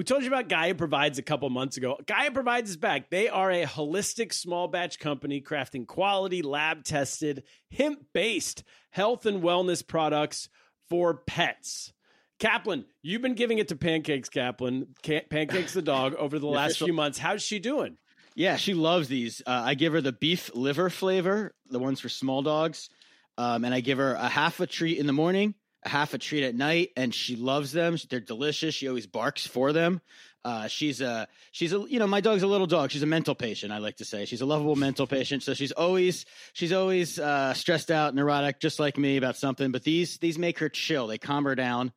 We told you about Gaia Provides a couple months ago. Gaia Provides is back. They are a holistic small batch company crafting quality, lab tested, hemp based health and wellness products for pets. Kaplan, you've been giving it to Pancakes, Kaplan, Pancakes the dog, over the last few months. How's she doing? Yeah, she loves these. Uh, I give her the beef liver flavor, the ones for small dogs, um, and I give her a half a treat in the morning half a treat at night, and she loves them. They're delicious. She always barks for them. Uh, she's a she's a you know my dog's a little dog. She's a mental patient. I like to say she's a lovable mental patient. So she's always she's always uh, stressed out, neurotic, just like me about something. But these these make her chill. They calm her down.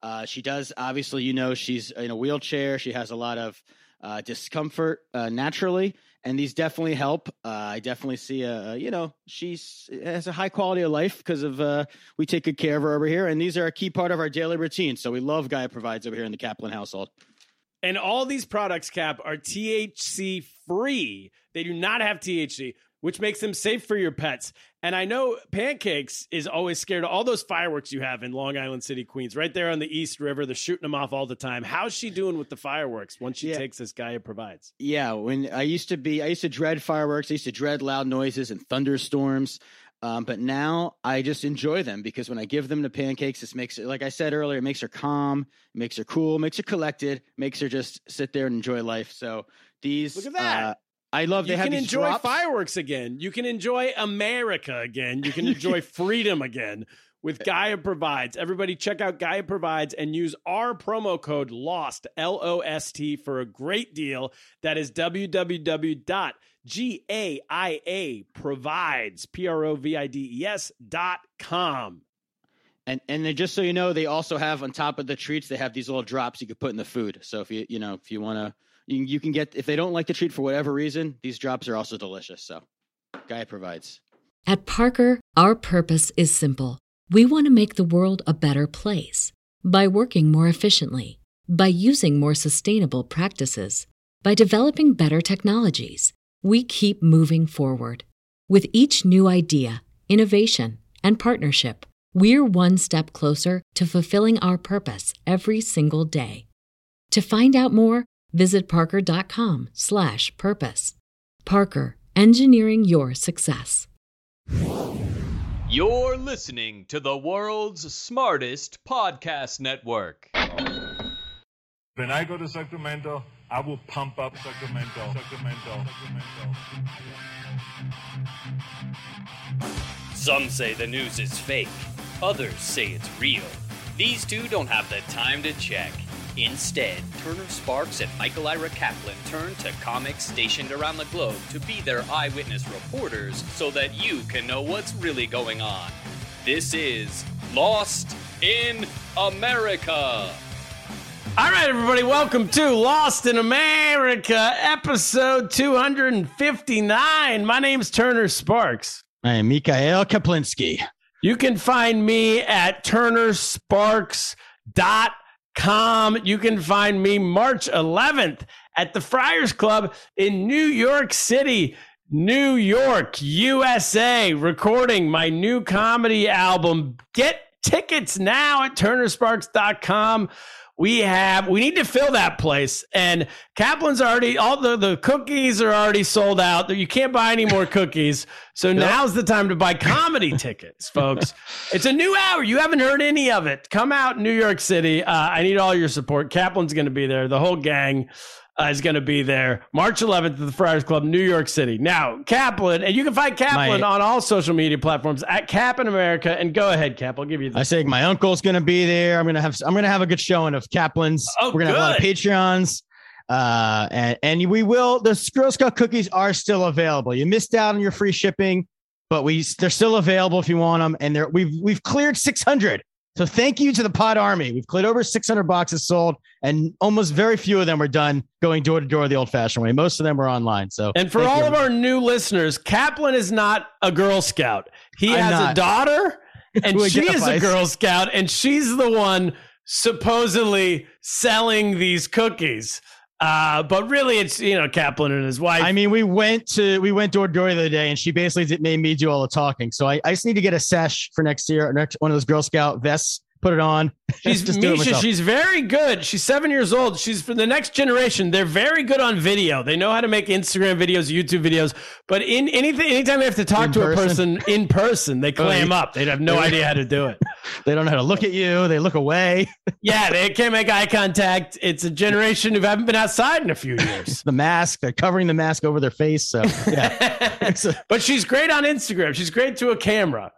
Uh, she does obviously you know she's in a wheelchair. She has a lot of uh, discomfort uh, naturally and these definitely help. Uh, I definitely see a, you know she's has a high quality of life because of uh, we take good care of her over here, and these are a key part of our daily routine. So we love Gaia provides over here in the Kaplan household. And all these products, Cap, are THC free. They do not have THC, which makes them safe for your pets. And I know Pancakes is always scared of all those fireworks you have in Long Island City, Queens, right there on the East River. They're shooting them off all the time. How's she doing with the fireworks once she yeah. takes this guy Gaia provides? Yeah, when I used to be, I used to dread fireworks. I used to dread loud noises and thunderstorms. Um, but now I just enjoy them because when I give them to pancakes, this makes it, like I said earlier, it makes her calm, makes her cool, makes her collected, makes her just sit there and enjoy life. So these, look at that. Uh, I love they you have can enjoy drops. fireworks again. You can enjoy America again. You can enjoy freedom again with Gaia Provides. Everybody check out Gaia Provides and use our promo code LOST, L O S T, for a great deal. That is www.gaiaprovides, P R O V I D E S dot com. And and then just so you know, they also have on top of the treats, they have these little drops you could put in the food. So if you you know if you want to you, you can get if they don't like the treat for whatever reason, these drops are also delicious. So, Gaia provides. At Parker, our purpose is simple. We want to make the world a better place by working more efficiently, by using more sustainable practices, by developing better technologies. We keep moving forward. With each new idea, innovation, and partnership, we're one step closer to fulfilling our purpose every single day. To find out more, Visit parker.com slash purpose. Parker, engineering your success. You're listening to the world's smartest podcast network. When I go to Sacramento, I will pump up Sacramento. Sacramento. Sacramento. Some say the news is fake, others say it's real. These two don't have the time to check. Instead, Turner Sparks and Michael Ira Kaplan turn to comics stationed around the globe to be their eyewitness reporters so that you can know what's really going on. This is Lost in America. All right, everybody, welcome to Lost in America, episode 259. My name's Turner Sparks. I am Mikhail Kaplinski. You can find me at turnersparks.com com. You can find me March 11th at the Friars Club in New York City, New York, USA, recording my new comedy album. Get tickets now at turnersparks.com we have we need to fill that place. And kaplan's already all the, the cookies are already sold out. You can't buy any more cookies. So now's the time to buy comedy tickets folks. It's a new hour. You haven't heard any of it. Come out new york city. Uh, i need all your support. Kaplan's going to be there. The whole gang uh, is going to be there March 11th at the Friars Club, New York City. Now, Kaplan, and you can find Kaplan my, on all social media platforms at Cap in America. And go ahead, Cap. I'll give you. The- I say my uncle's going to be there. I'm going to have I'm going to have a good showing of Kaplan's. Oh, We're going to have a lot of Patreons. Uh, and, and we will. The Girl Scout cookies are still available. You missed out on your free shipping, but we they're still available if you want them. And they're we've we've cleared 600 so thank you to the Pod Army. We've cleared over 600 boxes sold, and almost very few of them were done going door to door the old fashioned way. Most of them were online. So and for all you. of our new listeners, Kaplan is not a Girl Scout. He I'm has not. a daughter, and she is a Girl Scout, and she's the one supposedly selling these cookies. Uh, but really, it's you know Kaplan and his wife. I mean, we went to we went door to door the other day, and she basically made me do all the talking. So I, I just need to get a sesh for next year, next one of those Girl Scout vests put it on. She's Misha. She's very good. She's seven years old. She's for the next generation. They're very good on video. They know how to make Instagram videos, YouTube videos. But in anything, anytime they have to talk In to a person? person in person, they oh, clam up. They have no idea how to do it. They don't know how to look at you. They look away. Yeah, they can't make eye contact. It's a generation who haven't been outside in a few years. The mask, they're covering the mask over their face. So yeah, but she's great on Instagram. She's great to a camera,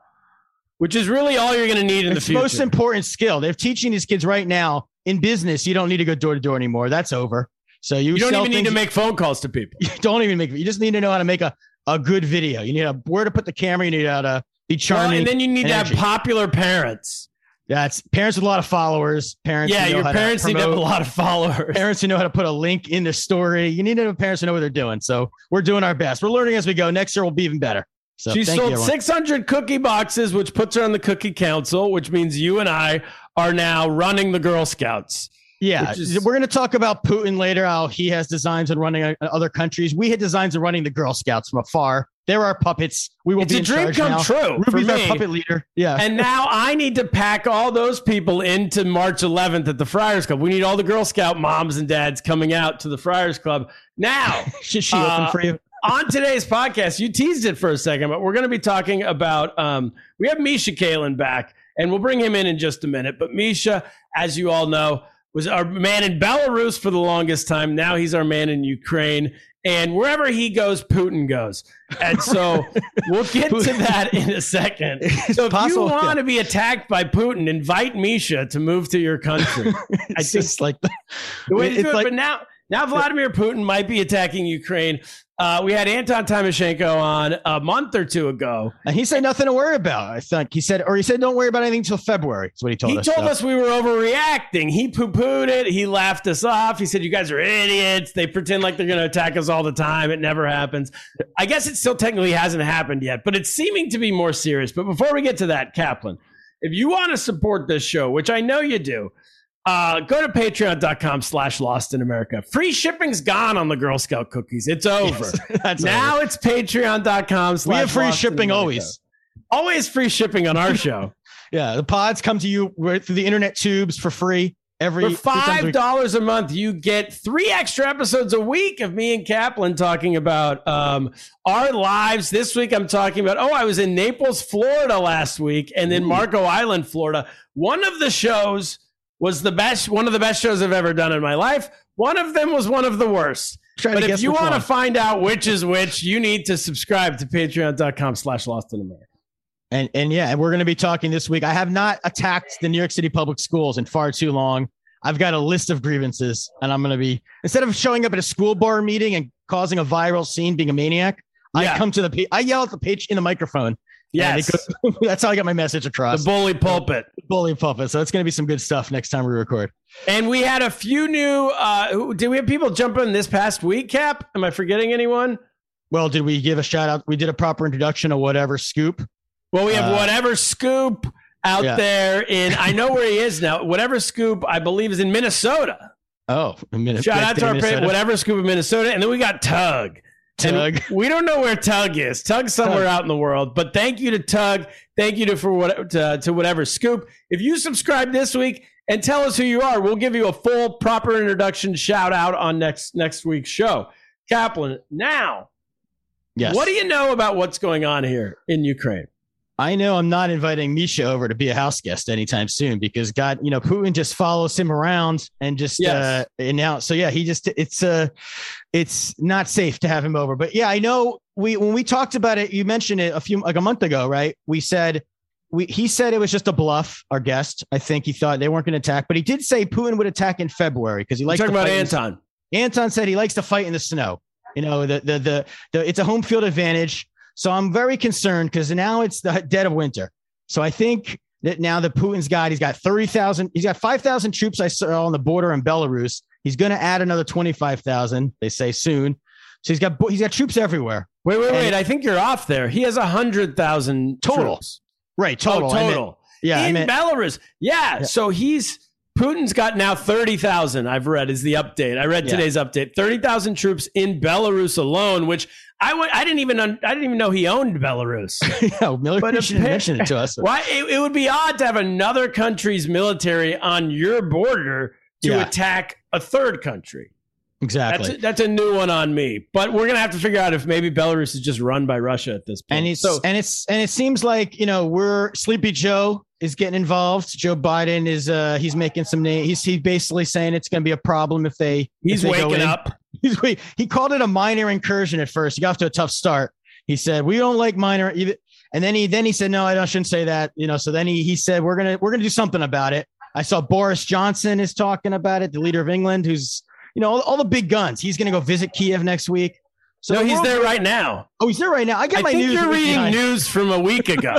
which is really all you're going to need in it's the future. most important skill. They're teaching these kids right now in business. You don't need to go door to door anymore. That's over. So you, you don't even need to make phone calls to people. You don't even make. You just need to know how to make a, a good video. You need a, where to put the camera. You need how to be Well, charming. and then you need energy. to have popular parents. That's parents with a lot of followers. Parents. Yeah, your parents need to have a lot of followers. Parents who know how to put a link in the story. You need to have parents who know what they're doing. So we're doing our best. We're learning as we go. Next year will be even better. So She you, sold everyone. 600 cookie boxes, which puts her on the Cookie Council, which means you and I are now running the Girl Scouts. Yeah, is- we're going to talk about Putin later. How he has designs on running uh, other countries. We had designs on running the Girl Scouts from afar. They're our puppets. We will It's be a dream come now. true Ruby's our puppet leader. Yeah, And now I need to pack all those people into March 11th at the Friars Club. We need all the Girl Scout moms and dads coming out to the Friars Club. Now, should she uh, open for you? On today's podcast, you teased it for a second, but we're going to be talking about. Um, we have Misha Kalin back, and we'll bring him in in just a minute. But Misha, as you all know, was our man in Belarus for the longest time. Now he's our man in Ukraine. And wherever he goes, Putin goes. And so we'll get to that in a second. So if possible, you want yeah. to be attacked by Putin, invite Misha to move to your country. I think just like the way to It's do it. like- but now, now Vladimir Putin might be attacking Ukraine. Uh, we had Anton Timoshenko on a month or two ago. And he said nothing to worry about. I think he said, or he said, don't worry about anything until February. That's what he told he us. He told so. us we were overreacting. He poo pooed it. He laughed us off. He said, You guys are idiots. They pretend like they're going to attack us all the time. It never happens. I guess it still technically hasn't happened yet, but it's seeming to be more serious. But before we get to that, Kaplan, if you want to support this show, which I know you do, uh, go to patreon.com slash lost in America. Free shipping's gone on the Girl Scout cookies. It's over. That's now over. it's patreon.com slash we have free shipping always. Always free shipping on our show. Yeah, the pods come to you right through the internet tubes for free every For three times a five dollars a month, you get three extra episodes a week of me and Kaplan talking about um, our lives. This week, I'm talking about. Oh, I was in Naples, Florida last week, and then Marco Island, Florida. One of the shows was the best. One of the best shows I've ever done in my life. One of them was one of the worst. Try But if you want to find out which is which, you need to subscribe to Patreon.com/slash Lost in America. And and yeah, and we're going to be talking this week. I have not attacked the New York City public schools in far too long. I've got a list of grievances, and I'm going to be instead of showing up at a school board meeting and causing a viral scene, being a maniac. Yeah. I come to the I yell at the page in the microphone. And Yes, it goes- that's how I got my message across. the bully pulpit. bully puppet. So it's going to be some good stuff next time we record. And we had a few new. Uh, did we have people jump in this past week? Cap? Am I forgetting anyone? Well, did we give a shout out? We did a proper introduction of whatever scoop. Well, we have Uh, whatever scoop out yeah. there in. I know where he is now. Whatever scoop, I believe, is in Minnesota. Oh, a minute. Shout out to our Minnesota. whatever scoop in Minnesota, and then we got Tug. And we don't know where Tug is. Tug's somewhere Tug. out in the world. But thank you to Tug. Thank you to for what to, to whatever scoop. If you subscribe this week and tell us who you are, we'll give you a full proper introduction shout out on next next week's show. Kaplan, now Yes. what do you know about what's going on here in Ukraine? I know I'm not inviting Misha over to be a house guest anytime soon because God, you know, Putin just follows him around and just Yes. uh announce. So yeah, he just it's uh it's not safe to have him over. But yeah, I know we when we talked about it, you mentioned it a few like a month ago, right? We said we he said it was just a bluff, our guest. I think he thought they weren't going to attack, but he did say Putin would attack in February because he likes talking about fight in the- Anton. Anton said he likes to fight in the snow. You know, the the the, the it's a home field advantage. So I'm very concerned because now it's the dead of winter. So I think that now that Putin's got, he's got 30,000, he's got 5,000 troops I saw on the border in Belarus. He's going to add another 25,000, they say soon. So he's got he's got troops everywhere. Wait, wait, wait. I think you're off there. He has hundred thousand Total. troops. Right, total. Oh, total. yeah, I in meant, Belarus. Yeah, Yeah. So he's Putin's got now 30,000, I've read, is the update. I read Yeah. today's update. 30,000 troops in Belarus alone, which I w- I didn't even un- I didn't even know he owned Belarus. yeah, But should mentioned it to us. Why it, it would be odd to have another country's military on your border to Yeah. attack a third country. Exactly. That's a, that's a new one on me. But we're gonna have to figure out if maybe Belarus is just run by Russia at this point. and it's so and it's and it seems like you know we're Sleepy Joe is getting involved. Joe Biden is uh he's making some name. He's he basically saying it's going to be a problem if they he's if they waking up. He's he called it a minor incursion at first. He got off to a tough start. He said we don't like minor even, and then he then he said no, I shouldn't say that. You know, so then he he said we're gonna we're gonna do something about it. I saw Boris Johnson is talking about it, the leader of England, who's you know all, all the big guns. He's gonna go visit Kiev next week. So no, he's there right now. Oh, he's there right now. I get I my think news. you're reading behind. news from a week ago.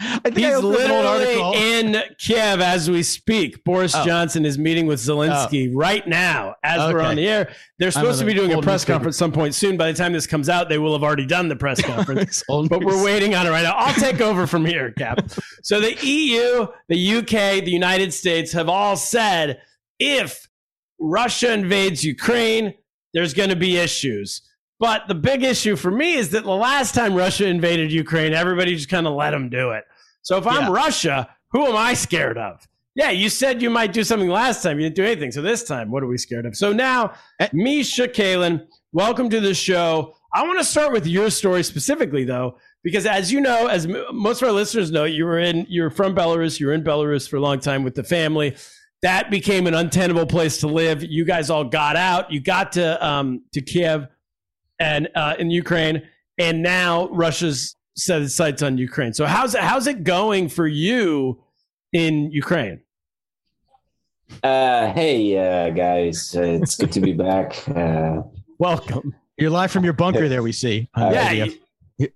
I think He's opened up an old literally article. in Kiev as we speak. Boris Oh. Johnson is meeting with Zelensky oh. right now as we're on the air. They're supposed to be doing a press conference some point soon. By the time this comes out, they will have already done the press conference. But we're waiting on it right now. I'll take over from here, Cap. So the EU, the UK, the United States have all said if Russia invades Ukraine, there's going to be issues. But the big issue for me is that the last time Russia invaded Ukraine, everybody just kind of let them do it. So if I'm Yeah. Russia, who am I scared of? Yeah, you said you might do something last time. You didn't do anything. So this time, what are we scared of? So now, Eh. Misha Kalin, welcome to the show. I want to start with your story specifically, though, because as you know, as most of our listeners know, you were in, you're from Belarus. You were in Belarus for a long time with the family. That became an untenable place to live. You guys all got out. You got to um, to Kiev and uh, in Ukraine, and now Russia's set its sights on Ukraine. So how's it, how's it going for you in Ukraine? Uh, hey, uh, guys, uh, it's good to be back. Uh, Welcome. You're live from your bunker there, we see. on yeah, you- you're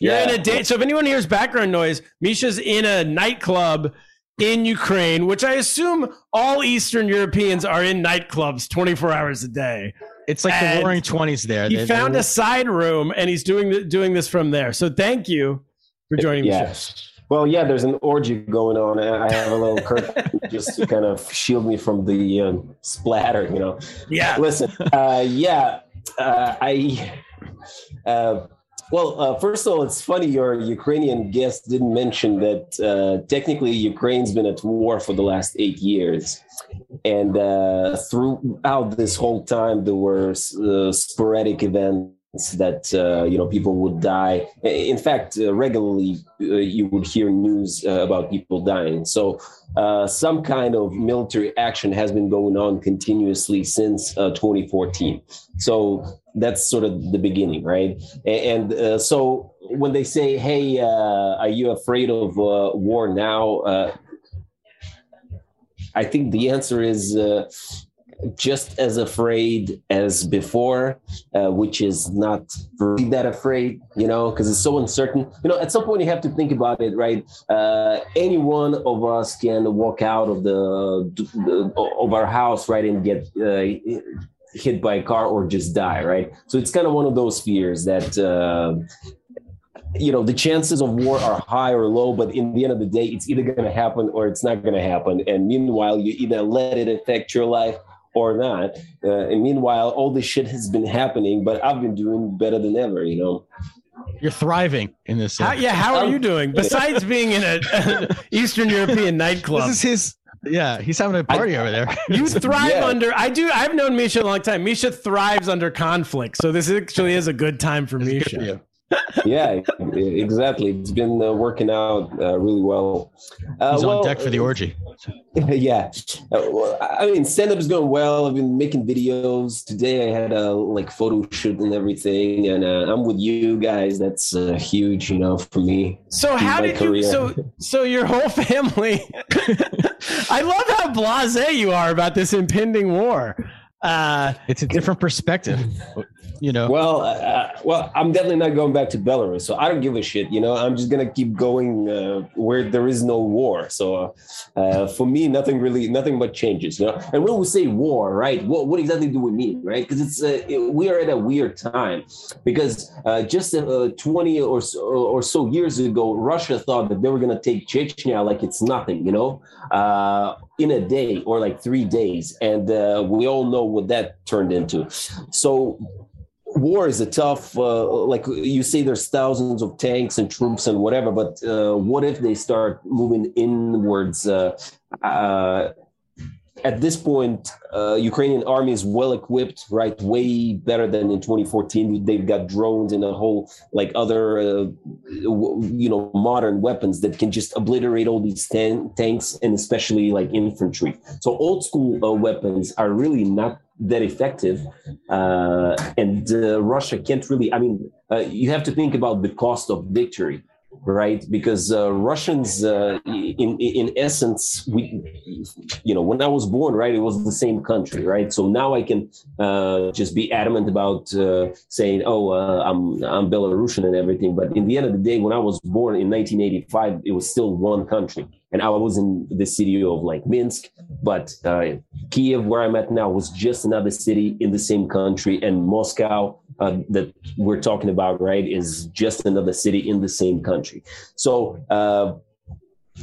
yeah, in a date. So if anyone hears background noise, Misha's in a nightclub in Ukraine, which I assume all Eastern Europeans are in nightclubs 24 hours a day. It's like And the roaring 20s there. He They- found they- a side room and he's doing th- doing this from there. So thank you for joining the yeah. show. Well, yeah, there's an orgy going on. I have a little curtain just to kind of shield me from the um, splatter, you know. Yeah. Listen, uh, yeah, uh, I. Uh, well, uh, first of all, it's funny your Ukrainian guest didn't mention that uh, technically Ukraine's been at war for the last eight years. And uh, throughout this whole time, there were uh, sporadic events that uh, you know people would die. In fact, uh, regularly uh, you would hear news uh, about people dying. So some kind of military action has been going on continuously since uh, 2014. So that's sort of the beginning, right? And so when they say, "Hey, are you afraid of war now?" Uh, I think the answer is uh, just as afraid as before, uh, which is not really that afraid, you know, because it's so uncertain. You know, at some point you have to think about it, right? Uh, any one of us can walk out of the, the of our house, right, and get uh, hit by a car or just die, right? So it's kind of one of those fears that. You know the chances of war are high or low but in the end of the day it's either going to happen or it's not going to happen and meanwhile you either let it affect your life or not uh, and meanwhile all this shit has been happening but i've been doing better than ever you know You're thriving in this. How, yeah, how are you doing? Besides being in a, an Eastern European nightclub, This is his. Yeah, he's having a party over there. you thrive Yeah. under. I do. I've known Misha a long time. Misha thrives under conflict, so this actually is a good time for This is good Misha. for you. Yeah exactly it's been uh, working out uh, really well uh, He's well, on deck for the orgy. yeah uh, well, i mean stand-up is going well i've been making videos today i had a like photo shoot and everything and uh, i'm with you guys that's uh, huge you know for me So how my did you? So so your whole family. I love how blasé you are about this impending war. Uh, It's a different perspective. You know, Well, uh, well, I'm definitely not going back to Belarus, so I don't give a shit. You know, I'm just gonna keep going uh, where there is no war. So uh, for me, nothing really, nothing but changes. You know, and when we say war, right? What what exactly do we mean, right? Because it's uh, it, we are at a weird time because uh, just uh, 20 or so, or so years ago, Russia thought that they were gonna take Chechnya like it's nothing. You know, uh, in a day or like three days, and uh, we all know what that turned into. So war is a tough uh, like you say there's thousands of tanks and troops and whatever but uh, what if they start moving inwards uh, uh at this point uh, ukrainian army is well equipped right? Way better than in 2014 they've got drones and a whole like other uh, you know modern weapons that can just obliterate all these tan- tanks and especially like infantry. So old school weapons are really not that effective. Uh, and uh, Russia can't really, I mean, uh, you have to think about the cost of victory, right? Because uh, Russians, uh, in, in essence, we, you know, when I was born, right, it was the same country, right? So now I can uh, just be adamant about saying, oh, I'm, I'm Belarusian and everything. But in the end of the day, when I was born in 1985, it was still one country and I was in the city of like Minsk, but uh, Kiev, where I'm at now, was just another city in the same country, and Moscow, uh, that we're talking about, right, is just another city in the same country. So. Uh,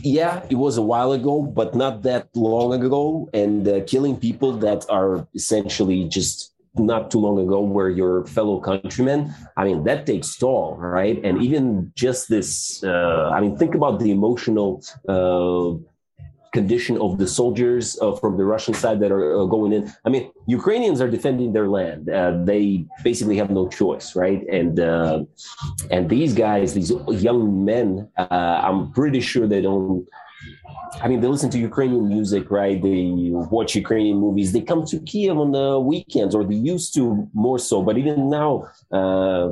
yeah, it was a while ago, but not that long ago, and uh, killing people that are essentially just not too long ago where your fellow countrymen i mean that takes toll right and even just this uh, i mean think about the emotional uh, condition of the soldiers uh, from the russian side that are uh, going in i mean ukrainians are defending their land uh, they basically have no choice right and uh, and these guys these young men i'm pretty sure they don't I mean, they listen to Ukrainian music, right? They watch Ukrainian movies. They come to Kiev on the weekends, or they used to more so. But even now, uh,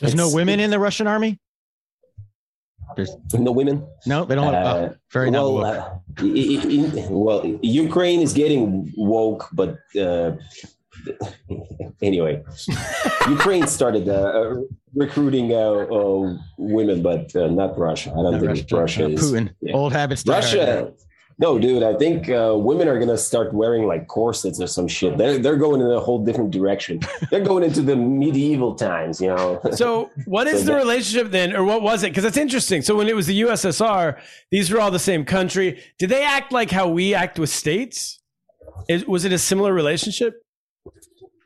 there's no women in the Russian army. There's no women. No, they don't. Have, uh, oh, very well. Uh, well, Ukraine is getting woke, but uh, anyway, Ukraine started uh, recruiting uh, uh, women, but uh, not Russia. I don't not think Russia, Russia is Putin. Yeah. Old habits. Russia. No, dude. I think uh, women are gonna start wearing like corsets or some shit. They're they're going in a whole different direction. they're going into the medieval times, you know. So, what is so the relationship then, or what was it? Because it's interesting. So, when it was the USSR, these were all the same country. Did they act like how we act with states? Is, was it a similar relationship?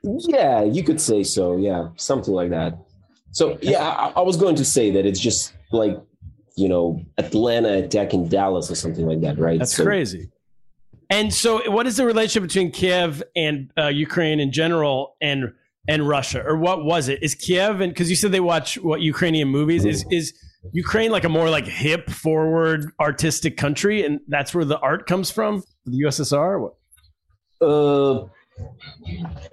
Yeah, you could say so. Yeah, something like that. So yeah, I, I was going to say that it's just like you know Atlanta attacking Dallas or something like that, right? That's so, crazy. And so, what is the relationship between Kiev and uh, Ukraine in general, and and Russia, or what was it? Is Kiev and because you said they watch what Ukrainian movies is is Ukraine like a more like hip forward artistic country, and that's where the art comes from, the USSR? Uh,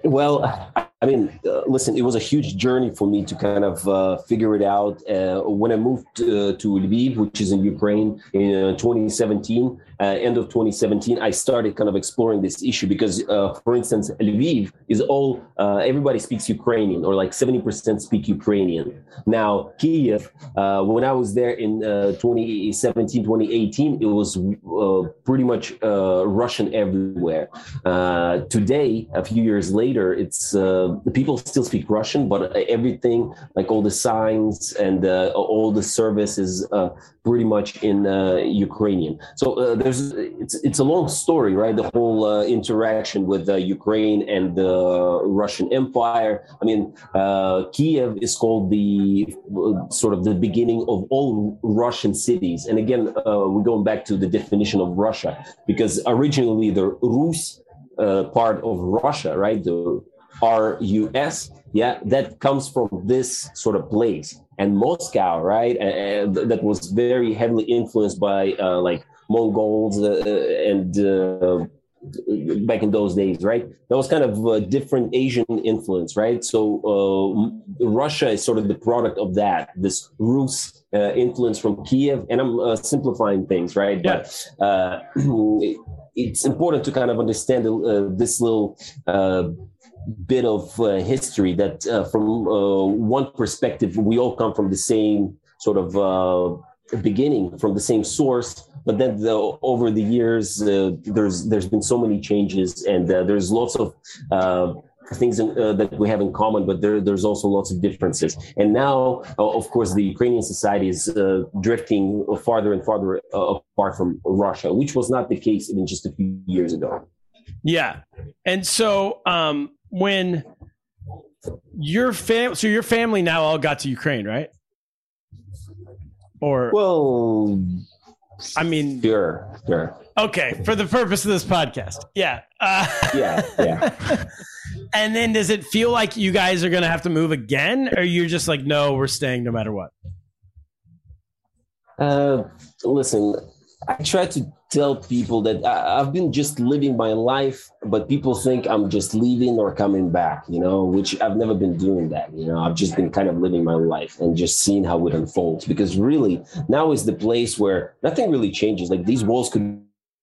well, I mean, uh, listen, it was a huge journey for me to kind of uh, figure it out. Uh, when I moved uh, to Lviv, which is in Ukraine, in uh, 2017, uh, end of 2017, I started kind of exploring this issue because, for instance, Lviv is all everybody speaks Ukrainian, or like 70% speak Ukrainian. Now, Kiev, when I was there in 2017, 2018, it was pretty much Russian everywhere. today, a few years later, it's the people still speak Russian, but everything, like all the signs and uh, all the services, uh, pretty much in uh, Ukrainian. So uh, there's it's it's a long story, right? The whole uh, interaction with Ukraine and the Russian Empire. I mean, Kiev is called the sort of the beginning of all Russian cities. And again, we're going back to the definition of Russia because originally the Rus uh, part of Russia, right? The R-U-S, yeah, that comes from this sort of place. And Moscow, right, uh, that was very heavily influenced by uh, like Mongols uh, and uh, back in those days, right? That was kind of a different Asian influence, right? So uh, Russia is sort of the product of that, this Rus uh, influence from Kiev. And I'm uh, simplifying things, right? Yeah. But uh, it's important to kind of understand uh, this little bit of uh, history that, uh, from uh, one perspective, we all come from the same sort of uh, beginning, from the same source. But then the, over the years, uh, there's there's been so many changes, and uh, there's lots of uh, things in, uh, that we have in common, but there, there's also lots of differences. And now, uh, of course, the Ukrainian society is uh, drifting farther and farther apart from Russia, which was not the case even just a few years ago. Yeah, and so um, when your fam, so your family now all got to Ukraine, right? Or Well, I mean, sure, sure. okay, for the purpose of this podcast, yeah, uh, Yeah, yeah. and then does it feel like you guys are gonna have to move again, or you're just like, no, we're staying no matter what? Uh, listen, I try to tell people that I, I've been just living my life, but people think I'm just leaving or coming back, you know, which I've never been doing that. You know, I've just been kind of living my life and just seeing how it unfolds because really now is the place where nothing really changes. Like these walls could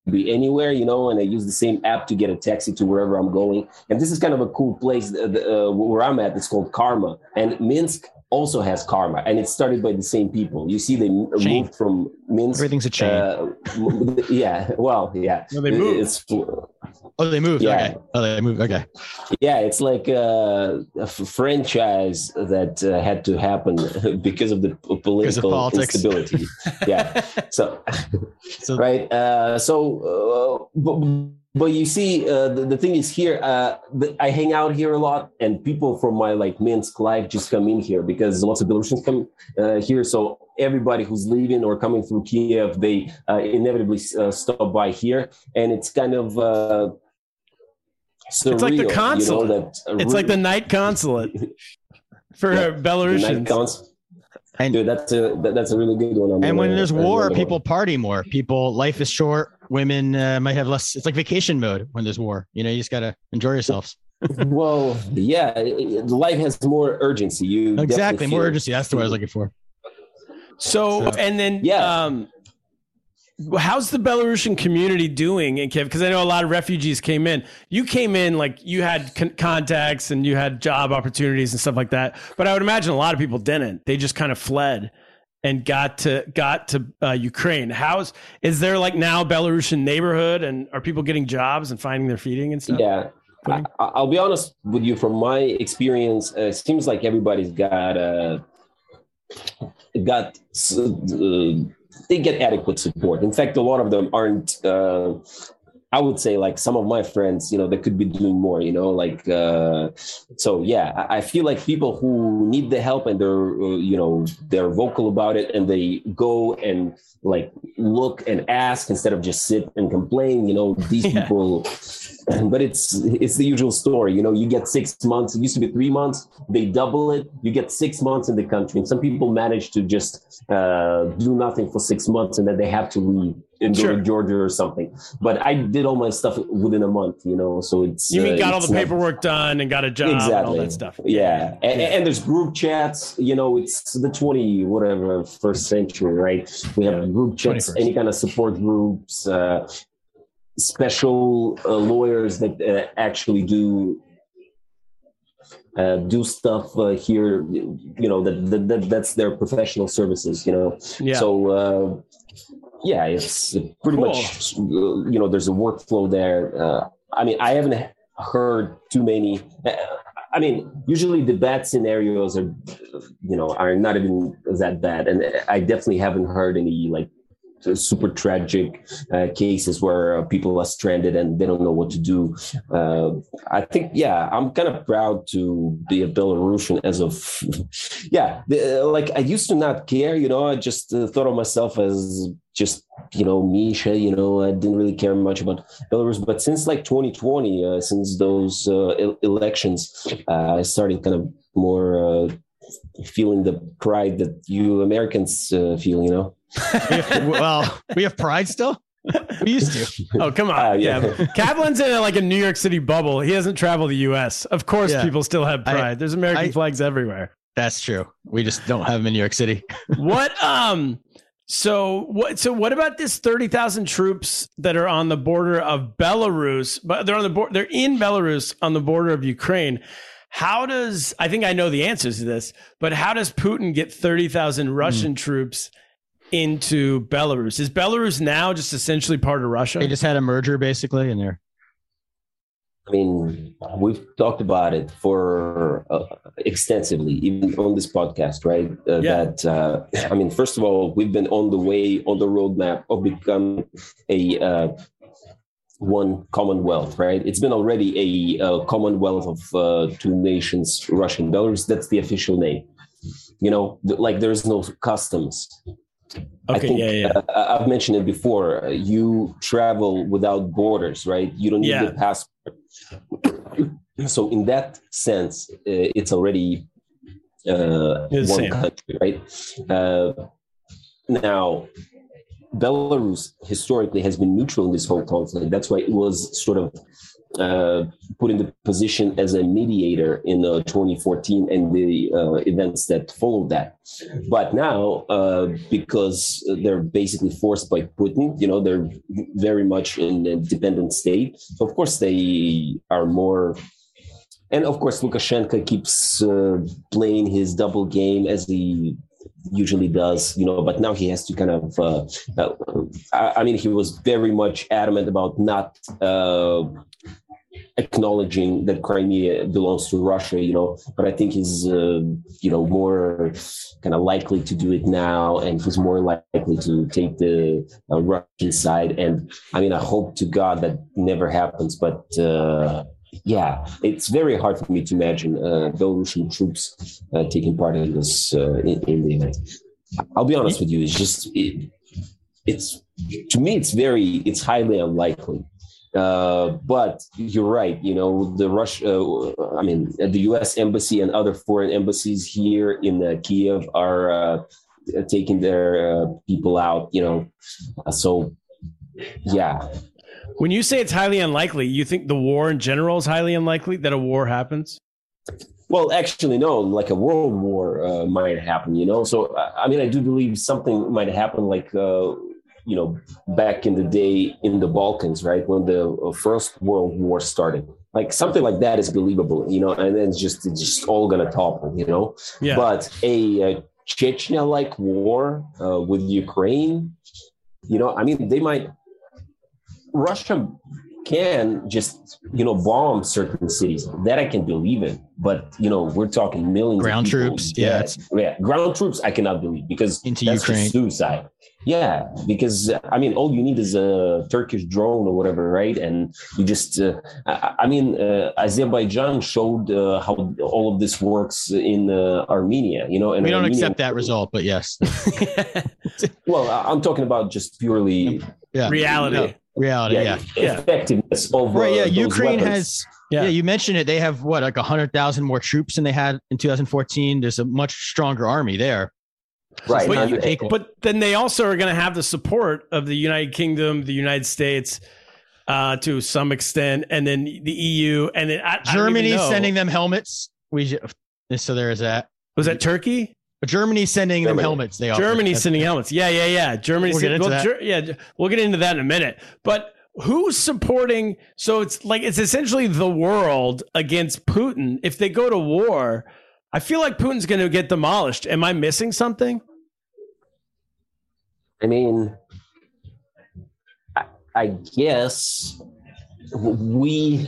be anywhere, you know, and I use the same app to get a taxi to wherever I'm going. And this is kind of a cool place uh, uh, where I'm at. It's called Karma. And Minsk also has Karma, and it's started by the same people. You see, they Chain. moved from Minsk. Everything's a chain. Uh, yeah, well, yeah. No, they moved. It's, oh, they moved. yeah. Okay. Oh, they moved. Okay. yeah, it's like uh, a f- franchise that uh, had to happen because of the political politics. instability. yeah. So, So right. Uh, so, uh, but, but you see, uh, the, the thing is here, uh, the, I hang out here a lot, and people from my like Minsk life just come in here because lots of Belarusians come uh, here. So everybody who's leaving or coming through Kiev, they uh, inevitably uh, stop by here, and it's kind of. Uh, It's like the consulate. You know, that It's like the night consulate for Yeah, the Belarusians. night cons- And- Dude, that's a that, that's a really good one. I'm and when gonna- there's I'm war, gonna- people party more. People, life is short. Women uh, might have less. It's like vacation mode when there's war. You know, you just gotta enjoy yourselves. well, yeah, it- it- life has more urgency. You Exactly, more urgency. That's the word I was looking for. So, and then, Yeah. um, how's the Belarusian community doing in Kiev? Because I know a lot of refugees came in. You came in like you had con- contacts and you had job opportunities and stuff like that. But I would imagine a lot of people didn't. They just kind of fled and got to got to uh, Ukraine. How's is there like now Belarusian neighborhood and are people getting jobs and finding their feeding and stuff? Yeah, I, I'll be honest with you. From my experience, uh, it seems like everybody's got uh, got uh, they get adequate support. In fact, a lot of them aren't. I would say like some of my friends, you know, they could be doing more, you know, like uh, so. Yeah, I I feel like people who need the help and they're, uh, you know, they're vocal about it and they go and like look and ask instead of just sit and complain. You know, these Yeah. people. But it's it's the usual story, you know. You get six months. It used to be three months. They double it. You get six months in the country, and some people manage to just uh, do nothing for six months, and then they have to leave and go to Georgia or something. But I did all my stuff within a month, you know. So it's You mean uh, got all the not- paperwork done and got a job and all exactly that stuff? yeah and, and there's group chats you know it's the 20 whatever first century right we have group chats 21st. any kind of support groups uh, special uh, lawyers that uh, actually do uh, do stuff uh, here you know that, that, that that's their professional services you know Yeah. so uh, yeah it's pretty Cool. much you know there's a workflow there uh, i mean i haven't heard too many i mean usually the bad scenarios are you know are not even that bad and i definitely haven't heard any like super tragic uh, cases where uh, people are stranded and they don't know what to do. Uh, I think, yeah, I'm kind of proud to be a Belarusian as of, yeah, uh, like I used to not care, you know, I just uh, thought of myself as just, you know, Misha, you know, I didn't really care much about Belarus. But since like 2020, uh, since those uh, el- elections, uh, I started kind of more feeling the pride that you Americans feel, you know? We have- well, we have pride still. We used to. Oh come on! Uh, yeah, yeah. Kaplan's in like a New York City bubble. He hasn't traveled the U.S. Of course, Yeah. people still have I- pride. There's American I- flags everywhere. That's true. We just don't have them in New York City. What? Um. So what? So what about this thirty thousand troops that are on the border of Belarus? But they're on the board. They're in Belarus on the border of Ukraine. How does I think I know the answers to this, but how does Putin get thirty thousand Russian mm. troops into Belarus? Is Belarus now just essentially part of Russia? They just had a merger basically, in they're I mean, we've talked about it for uh, extensively, even on this podcast, right? Uh, yeah. That uh, I mean, first of all, we've been on the way on the roadmap of become a uh, one Commonwealth, right? It's been already a, a Commonwealth of uh, two nations, Russia and Belarus. That's the official name. You know, like there's no customs. Okay, I think, yeah, yeah. Uh, I've mentioned it before. You travel without borders, right? You don't need yeah. the passport so in that sense, uh, it's already uh, one country, right? Uh, now, Belarus historically has been neutral in this whole conflict. That's why it was sort of uh, put in the position as a mediator in uh, 2014 and the uh, events that followed that. But now, uh, because they're basically forced by Putin, you know, they're very much in a dependent state. So of course, they are more. And of course, Lukashenko keeps uh, playing his double game as he usually does, you know, but now he has to kind of, uh, uh, I, I, mean, he was very much adamant about not uh, acknowledging that Crimea belongs to Russia, you know, but I think he's, uh, you know, more kind of likely to do it now, and he's more likely to take the uh, Russian side. And I mean, I hope to God that never happens, but uh, yeah, it's very hard for me to imagine uh, Belarusian troops uh, taking part in this uh, in, in, the event. I'll be honest with you; it's just it, it's to me, it's very it's highly unlikely. Uh, but you're right. You know, the Russia, uh, I mean, the U.S. embassy and other foreign embassies here in uh, Kiev are uh, taking their uh, people out. You know, so yeah. When you say it's highly unlikely, you think the war in general is highly unlikely that a war happens? Well, actually, no. Like a world war uh, might happen. You know, so I mean, I do believe something might happen, like you know, back in the day in the Balkans, right, when the uh, First World War started. Like something like that is believable, you know, and then it's just it's just all gonna topple, you know. Yeah. But a, a Chechnya-like war uh, with Ukraine, you know, I mean, they might. Russia can just you know bomb certain cities that I can believe in, but you know we're talking millions ground troops. Yeah, yeah, ground troops I cannot believe because into Ukraine suicide. Yeah, because I mean, all you need is a Turkish drone or whatever, right? And you just, uh, I, I, mean, uh, Azerbaijan showed uh, how all of this works in uh, Armenia, you know. And we don't Armenia, accept that result, but yes. well, I'm talking about just purely yeah. reality. No, reality, yeah, yeah. effectiveness of right. Yeah, uh, Ukraine weapons. has. Yeah. yeah, you mentioned it. They have what, like hundred thousand more troops than they had in 2014. There's a much stronger army there. Right. But, but, then they also are going to have the support of the United Kingdom, the United States, uh, to some extent, and then the EU, and then I, Germany sending them helmets. We so there is that. Was that Turkey? But Germany sending Germany. them helmets. They Germany sending helmets. Yeah, yeah, yeah. Germany. We'll sending, well, Ger- yeah, we'll get into that in a minute. But who's supporting? So it's like it's essentially the world against Putin. If they go to war I feel like Putin's going to get demolished. Am I missing something? I mean, I, I guess we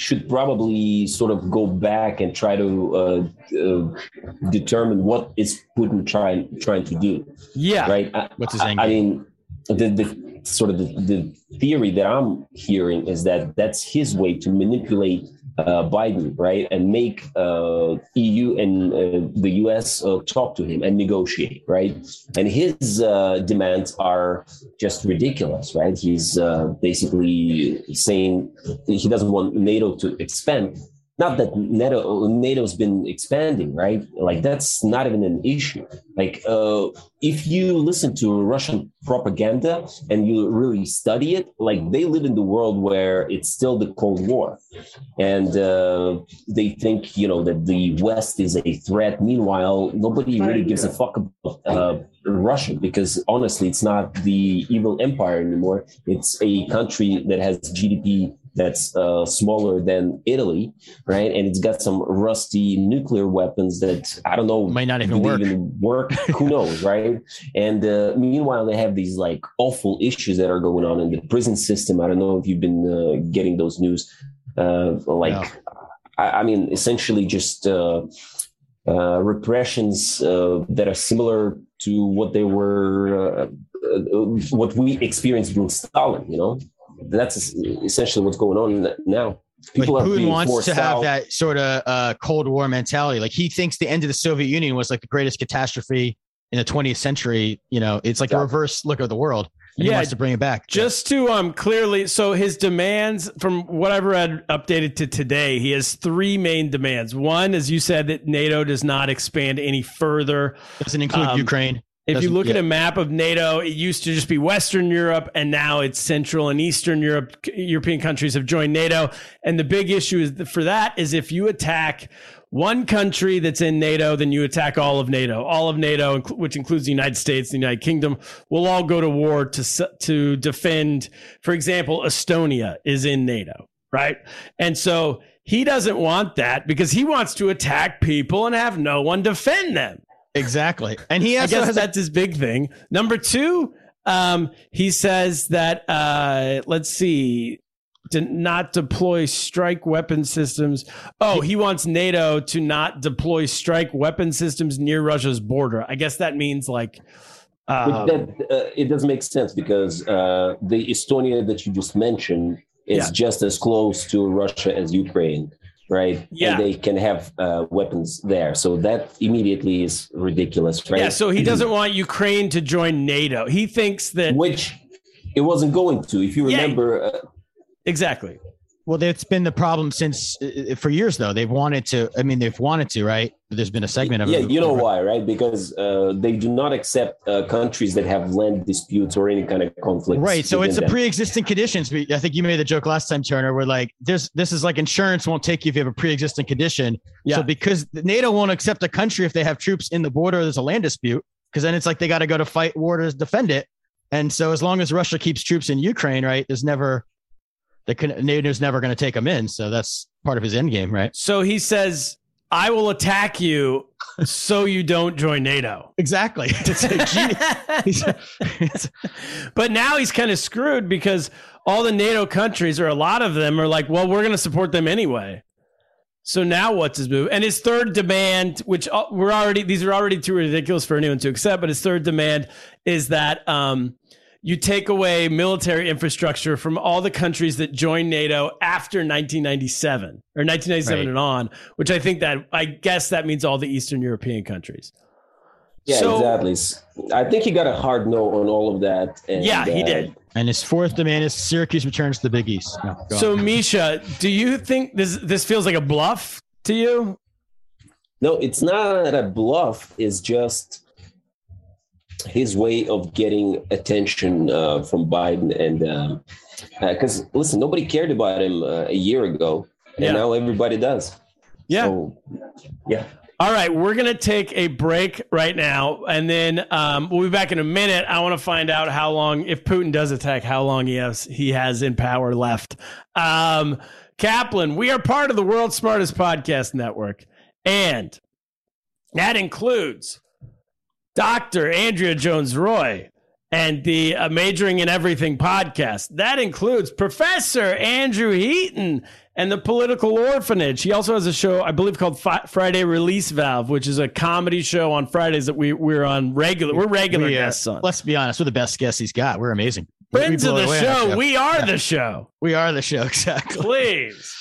should probably sort of go back and try to uh, uh, determine what is Putin trying trying to do. Yeah, right. What's his I, I mean, the, the sort of the, the theory that I'm hearing is that that's his way to manipulate uh, Biden, right, and make uh, EU and uh, the US uh, talk to him and negotiate, right? And his uh, demands are just ridiculous, right? He's uh, basically saying he doesn't want NATO to expand. Not that NATO NATO's been expanding, right? Like that's not even an issue. Like uh, if you listen to Russian propaganda and you really study it, like they live in the world where it's still the Cold War, and uh, they think you know that the West is a threat. Meanwhile, nobody really gives a fuck about uh, Russia because honestly, it's not the evil empire anymore. It's a country that has GDP that's uh, smaller than Italy, right? And it's got some rusty nuclear weapons that I don't know Might not even work. Even work? Who knows, right? And uh, meanwhile, they have these like awful issues that are going on in the prison system. I don't know if you've been uh, getting those news. Uh, like. I, I mean, essentially just uh, uh, repressions uh, that are similar to what they were, uh, uh, what we experienced during Stalin. You know, that's essentially what's going on now. But are Putin being wants forced to have out. that sort of uh, Cold War mentality. Like he thinks the end of the Soviet Union was like the greatest catastrophe in the 20th century. You know, it's like a Yeah. reverse look of the world. And he Yeah, wants to bring it back. Just to um clearly, so his demands, from what I've read, updated to today, he has three main demands. One, as you said, that NATO does not expand any further. doesn't include um, Ukraine. If you look at a map of NATO, it used to just be Western Europe, and now it's Central and Eastern Europe. European countries have joined NATO, and the big issue is for that is if you attack one country that's in NATO, then you attack all of NATO. All of NATO, which includes the United States, the United Kingdom, will all go to war to to defend. For example, Estonia is in NATO, right? And so he doesn't want that because he wants to attack people and have no one defend them. Exactly. And he I guess has a that's his big thing. Number two, um, he says that uh, let's see, to not deploy strike weapon systems. Oh, he wants NATO to not deploy strike weapon systems near Russia's border. I guess that means like. Um, that uh, it doesn't make sense because uh, the Estonia that you just mentioned is Yeah. just as close to Russia as Ukraine, right? Yeah. And they can have uh, weapons there, so that immediately is ridiculous, right? Yeah, so he doesn't want Ukraine to join NATO. He thinks that Which it wasn't going to. If you Yeah. remember, uh, exactly. Well, that's been the problem since uh, for years though. They've wanted to. I mean, they've wanted to, right? But there's been a segment of yeah, it. you know why, right? Because uh, they do not accept uh, countries that have land disputes or any kind of conflict. Right. So it's a them. pre-existing conditions. I think you made the joke last time, Turner. We're like, there's this is like insurance won't take you if you have a pre-existing condition. Yeah. So because NATO won't accept a country if they have troops in the border, there's a land dispute. Because then it's like they got to go to fight war to defend it. And so as long as Russia keeps troops in Ukraine, right, there's never the NATO's never going to take him in. So that's part of his end game, right? So he says, I will attack you so you don't join NATO. Exactly. It's like, gee, he's- it's- But now he's kind of screwed because all the NATO countries, or a lot of them, are like, well, we're going to support them anyway. So now what's his move? And his third demand, which uh, we're already, these are already too ridiculous for anyone to accept, but his third demand is that um, you take away military infrastructure from all the countries that joined NATO after 1997 or 1997 Right. and on, which I think that, I guess that means all the Eastern European countries. Yeah, So- exactly. S- I think he got a hard no on all of that. And, Yeah, he uh, did. and his fourth demand is Syracuse returns to the Big East. No, So, on. Misha, do you think this this feels like a bluff to you? No, it's not a bluff. It's just his way of getting attention uh, from Biden. And because, listen, nobody cared about him uh, a year ago. And Yeah. now everybody does. Yeah. So, yeah. All right, we're gonna take a break right now, and then um, we'll be back in a minute. I want to find out how long, if Putin does attack, how long he has he has in power left. Um, Kaplan, we are part of the world's smartest podcast network, and that includes Dr. Andrea Jones Rooy and the uh, Majoring in Everything podcast. That includes Professor Andrew Heaton and the Political Orphanage. He also has a show, I believe, called Fi- Friday Release Valve, which is a comedy show on Fridays that we we're on regular. We're regular We, uh, guests on. Let's be honest, we're the best guests he's got. We're amazing. We- we Friends of the show, we are the show. We are the show, exactly. Please.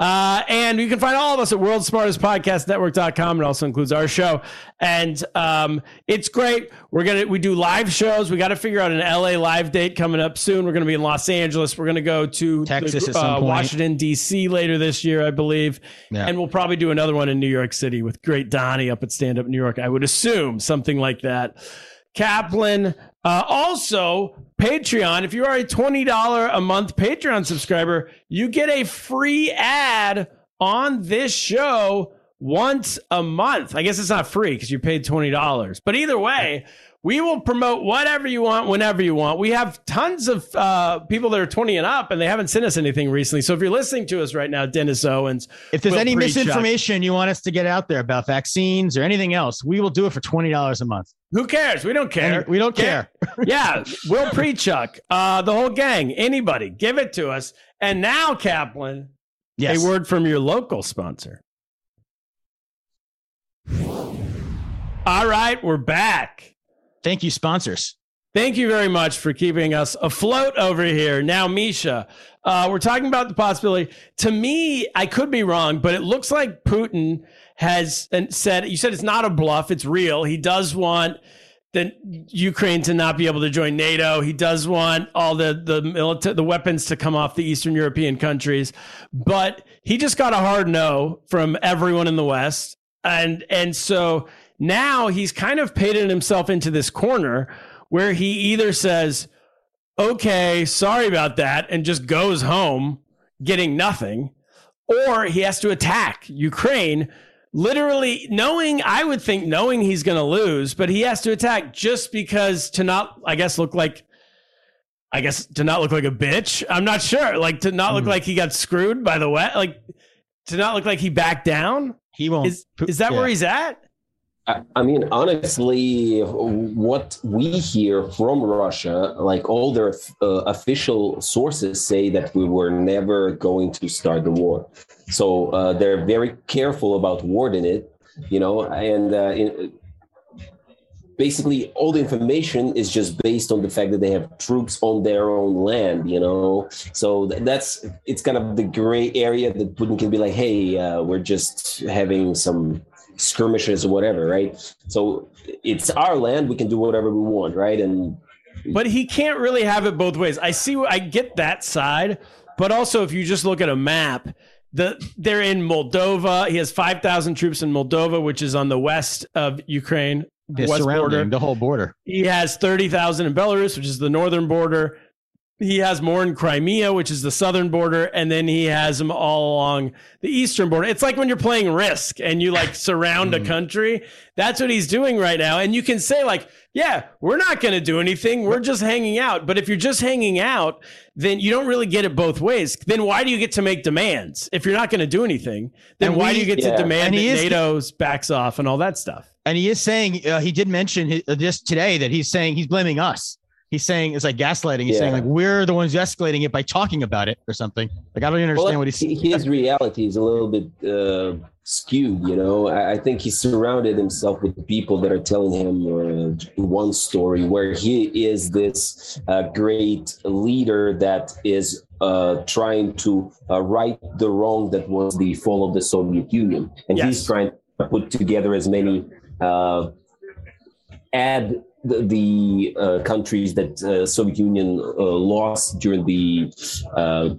Uh, and you can find all of us at World's Smartest Podcast Network.com. It also includes our show. And um, it's great. We're gonna we do live shows. We got to figure out an LA live date coming up soon. We're gonna be in Los Angeles. We're gonna go to Texas the, uh. Washington D.C. later this year, I believe. Yeah. And we'll probably do another one in New York City with Great Donnie up at Stand Up New York. I would assume something like that. Kaplan. Uh, also, Patreon. If you are a $20 a month Patreon subscriber, you get a free ad on this show once a month. I guess it's not free because you paid $20. But either way, we will promote whatever you want whenever you want. We have tons of uh, people that are 20 and up, and they haven't sent us anything recently. So if you're listening to us right now, Dennis Owens, If there's any misinformation you want us to get out there about vaccines or anything else, we will do it for twenty dollars a month. who cares? We don't care. We don't care. yeah, we'll Prechuck, uh, the whole gang, anybody, give it to us. And now, Kaplan, Yes. a word from your local sponsor. All right, we're back. Thank you, sponsors. Thank you very much for keeping us afloat over here. Now, Misha, uh, we're talking about the possibility. To me, I could be wrong, but it looks like Putin has said, you said it's not a bluff, it's real. He does want the Ukraine to not be able to join NATO. He does want all the the military the weapons to come off the Eastern European countries, but he just got a hard no from everyone in the West, and and so now he's kind of painted himself into this corner where he either says, "Okay, sorry about that," and just goes home getting nothing, or he has to attack Ukraine literally knowing i would think knowing he's going to lose but he has to attack just because to not i guess look like i guess to not look like a bitch i'm not sure like to not look Hmm. like he got screwed by the wet like to not look like he backed down He won't. is, is that where he's at I mean, honestly, what we hear from Russia, like all their uh, official sources say that we were never going to start the war. So uh, they're very careful about wording it, you know, and uh, in, basically all the information is just based on the fact that they have troops on their own land, you know. So that's it's kind of the gray area that Putin can be like, hey, uh, we're just having some skirmishes or whatever, right? So it's our land; we can do whatever we want, right? And but he can't really have it both ways i see i get that side but also if you just look at a map the they're in moldova he has 5000 troops in moldova which is on the west of ukraine They're west surrounding border the whole border. He has 30,000 in Belarus, which is the northern border. He has more in Crimea, which is the southern border, and then he has them all along the eastern border. It's like when you're playing Risk and you like surround a country. That's what he's doing right now. And you can say like, yeah, we're not going to do anything. We're just hanging out. But if you're just hanging out, then you don't really get it both ways. Then why do you get to make demands? If you're not going to do anything, then And why we- do you get Yeah. to demand And that is- NATO's backs off and all that stuff? And he is saying uh, he did mention uh, this today that he's saying he's blaming us. He's saying it's like gaslighting. He's saying like we're the ones escalating it by talking about it or something. Like I don't even understand well, what he's. he- his reality is a little bit uh, skewed. You know, I, I think he surrounded himself with people that are telling him uh, one story where he is this uh, great leader that is uh, trying to uh, right the wrong that was the fall of the Soviet Union, and Yes. he's trying to put together as many. Uh, add the, the uh, countries that uh, Soviet Union uh, lost during the uh,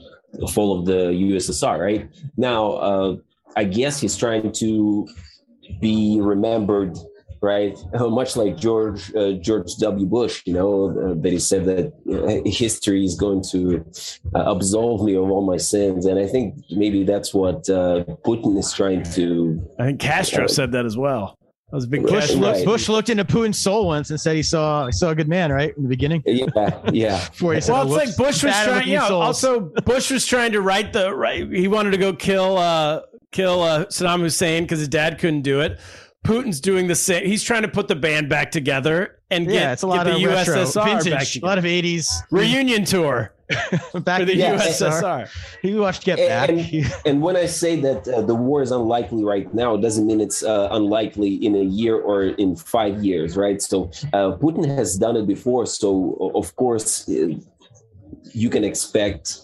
fall of the USSR. Right now, uh, I guess he's trying to be remembered. Right, much like George uh, George W. Bush, you know, uh, that he said that uh, history is going to uh, absolve me of all my sins, and I think maybe that's what uh, Putin is trying to I think Castro said that as well. That was a big Bush Bush, Right. looked, Bush looked into Putin's soul once and said he saw he saw a good man, right? In the beginning. Yeah, yeah. Before he said, Well, "Oh, it's like Bush was trying. looking Yeah. souls." Also, Bush was trying to write the right. He wanted to go kill uh, kill uh, Saddam Hussein because his dad couldn't do it. Putin's doing the same. He's trying to put the band back together and get, yeah, it's a lot get of the retro, USSR back vintage, a lot of '80s reunion tour back for the in Yeah, USSR. He watched Get Back. And, and when I say that uh, the war is unlikely right now, it doesn't mean it's uh, unlikely in a year or in five years, right? So uh, Putin has done it before, so of course uh, you can expect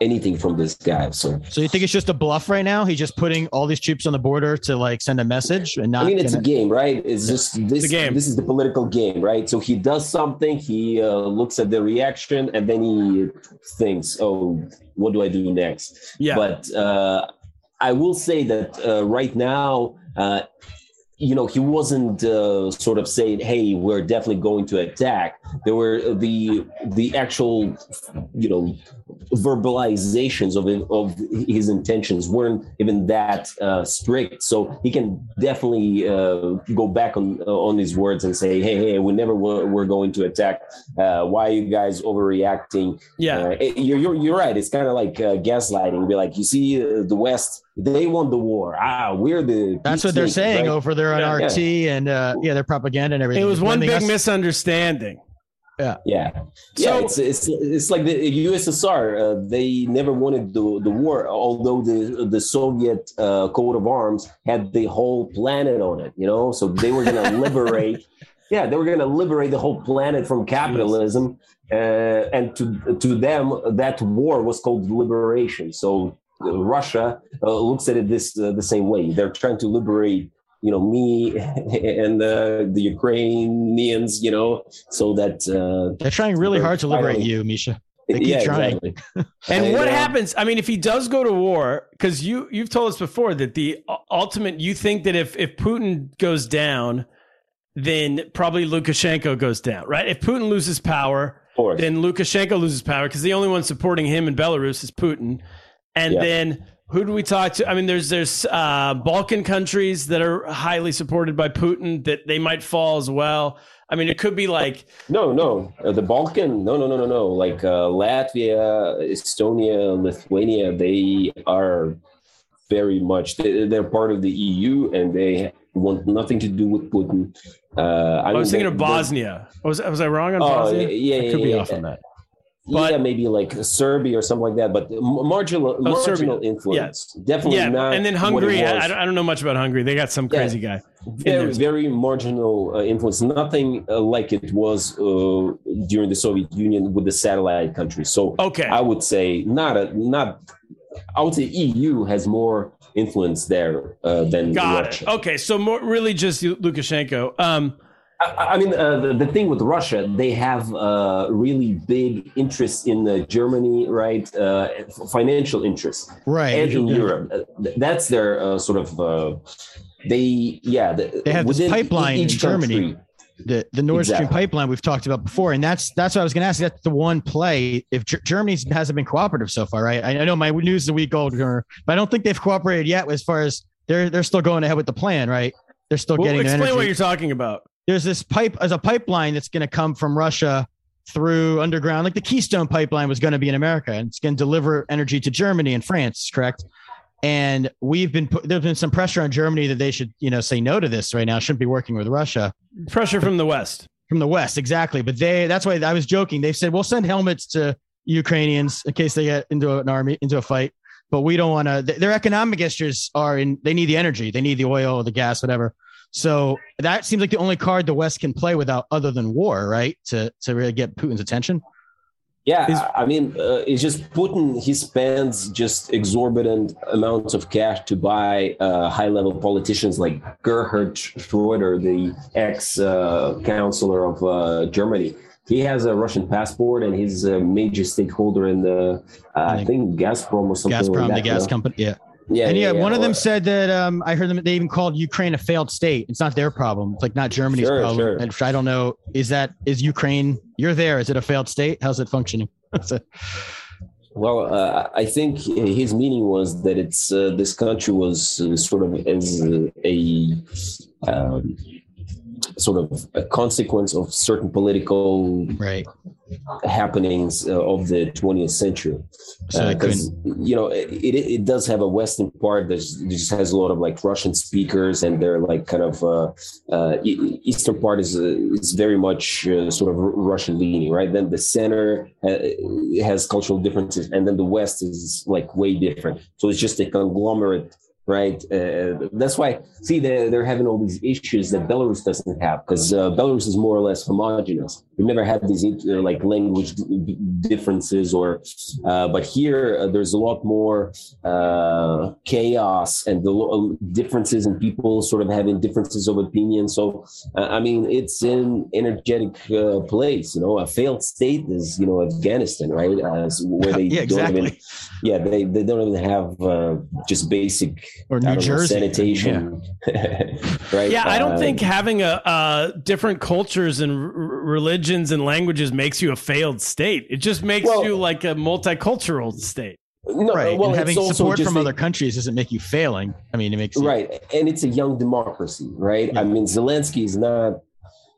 anything from this guy. So, so you think it's just a bluff right now? He's just putting all these troops on the border to like send a message and not. I mean, it's gonna... a game, right? It's just this. game. This is the political game, right? So he does something, he uh, looks at the reaction, and then he thinks, "Oh, what do I do next?" Yeah. But uh, I will say that uh, right now. Uh, you know, he wasn't uh, sort of saying, "Hey, we're definitely going to attack." There were the the actual, you know, verbalizations of of his intentions weren't even that uh, strict. So he can definitely uh, go back on on his words and say, "Hey, hey, we never were, we're going to attack. Uh, why are you guys overreacting?" Yeah. Uh, you're, you're you're right. It's kind of like uh, gaslighting. Be like, you see, uh, the West they won the war. Ah, we're the That's what they're peacemakers, saying right? over there on Yeah. RT and uh, yeah, their propaganda and everything. It was one big us- misunderstanding. Yeah, yeah. So- it's it's it's like the USSR. Uh, they never wanted the the war, although the the Soviet uh, coat of arms had the whole planet on it. You know, so they were going to liberate. Yeah, they were going to liberate the whole planet from capitalism, uh, and to to them that war was called liberation. So uh, Russia uh, looks at it this uh, the same way. They're trying to liberate you know me and uh, the Ukrainians, you know, so that uh, They're trying really hard to liberate Finally. you, Misha. They keep yeah, trying. exactly. And what uh, happens? I mean, if he does go to war, because you you've told us before that the ultimate, you think that if if Putin goes down, then probably Lukashenko goes down, right? If Putin loses power, then Lukashenko loses power because the only one supporting him in Belarus is Putin. And Yeah. then who do we talk to? I mean, there's there's uh, Balkan countries that are highly supported by Putin that they might fall as well. I mean, it could be like No, no, uh, the Balkan. No, no, no, no, no. Like uh, Latvia, Estonia, Lithuania, they are very much. They, they're part of the EU, and they want nothing to do with Putin. Uh, I, I was mean, thinking of Bosnia. Was was I wrong on Oh, Bosnia? yeah, I yeah, could be yeah, off on that. Yeah, maybe like Serbia or something like that. But marginal, Oh, Serbia. marginal influence. Definitely Yeah, not. and then Hungary. I. I don't- I don't know much about Hungary. They got some Yeah. crazy guy. very, very marginal uh, influence. Nothing uh, like it was uh, during the Soviet Union with the satellite countries. So Okay. I would say not a not. I would say EU has more influence there uh, than Got Russia. it. Okay, so more really just Lukashenko. Um, I, I mean, uh, the, the thing with Russia, they have uh, really big interests in uh, Germany, right? Uh, financial interests. Right. and in Yeah. Europe. Uh, That's their uh, sort of. Uh, they yeah. The, They have this within pipeline in Germany. country- the the Nord Stream Exactly. pipeline we've talked about before, and that's that's what I was going to ask. That's the one play. If Ger- Germany hasn't been cooperative so far, right? I, I know my news is a week old, but I don't think they've cooperated yet. As far as they're they're still going ahead with the plan, right? They're still well, getting their explain energy. what you're talking about. There's this pipe as a pipeline that's going to come from Russia through underground, like the Keystone pipeline was going to be in America, and it's going to deliver energy to Germany and France, correct? And we've been put, there's been some pressure on Germany that they should, you know, say no to this right now. Shouldn't be working with Russia Pressure from the West. from the west exactly but they that's why i was joking they've said we'll send helmets to ukrainians in case they get into an army into a fight but we don't want to their economic gestures are in they need the energy they need the oil the gas whatever so that seems like the only card the west can play without other than war right to to really get putin's attention Yeah, Is- I mean, uh, it's just Putin. He spends just exorbitant amounts of cash to buy uh, high-level politicians like Gerhard Schroeder, the ex-counselor of uh, Germany. He has a Russian passport, and he's a major stakeholder in the, uh, I think, Gazprom or something. gazprom like the gas you know? company yeah Yeah, and yeah, one of them said that um, I heard them. They even called Ukraine a failed state. It's not their problem. It's like not Germany's Sure, problem. sure. And I don't know. Is that is Ukraine? You're there. Is it a failed state? How's it functioning? Well, uh, I think his meaning was that it's uh, this country was uh, sort of as a um, sort of a consequence of certain political right. happenings uh, of the 20th century. So they Because you know it, it it does have a western part that just has a lot of like Russian speakers, and they're like kind of uh, uh, eastern part is uh, is very much uh, sort of Russian leaning, right? Then the center uh, has cultural differences, and then the west is like way different. So it's just a conglomerate. Right. Uh, that's why, see, they're, they're having all these issues that Belarus doesn't have because uh, Belarus is more or less homogenous. We've never had these uh, like language differences or uh, but here uh, there's a lot more uh, chaos and the lo- differences in people sort of having differences of opinion so uh, i mean it's an energetic uh, place you know a failed state is you know afghanistan right As where they Yeah, don't even exactly. yeah they, they don't even have uh, just basic Or New don't know, Jersey. sanitation right Yeah, I don't Uh, think having a uh, different cultures and religions and languages makes you a failed state. It just makes Well- you like a multicultural state. no, right. well, and having support from a- other countries doesn't make you failing. I mean, it makes you- right and it's a young democracy right Yeah. i mean zelensky is not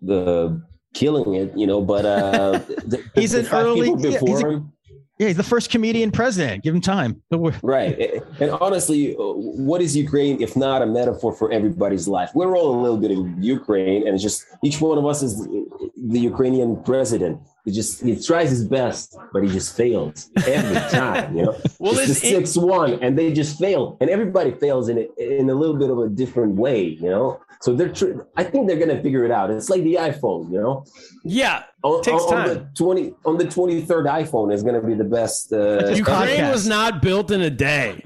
the killing it you know but uh the, He's the an early- people yeah, before he's a- him Yeah, he's the first comedian president. Give him time. Right and honestly uh, what is ukraine if not a metaphor for everybody's life we're all a little bit of ukraine and it's just each one of us is the ukrainian president he just he tries his best but he just fails every time you know Well, it's it's the six one and they just fail and everybody fails in it in a little bit of a different way you know so they're tr- i think they're gonna figure it out it's like the iphone you know yeah, on, Takes on- on time. the 20 on the 23rd iphone is gonna be the best uh, Ukraine podcast. was not built in a day.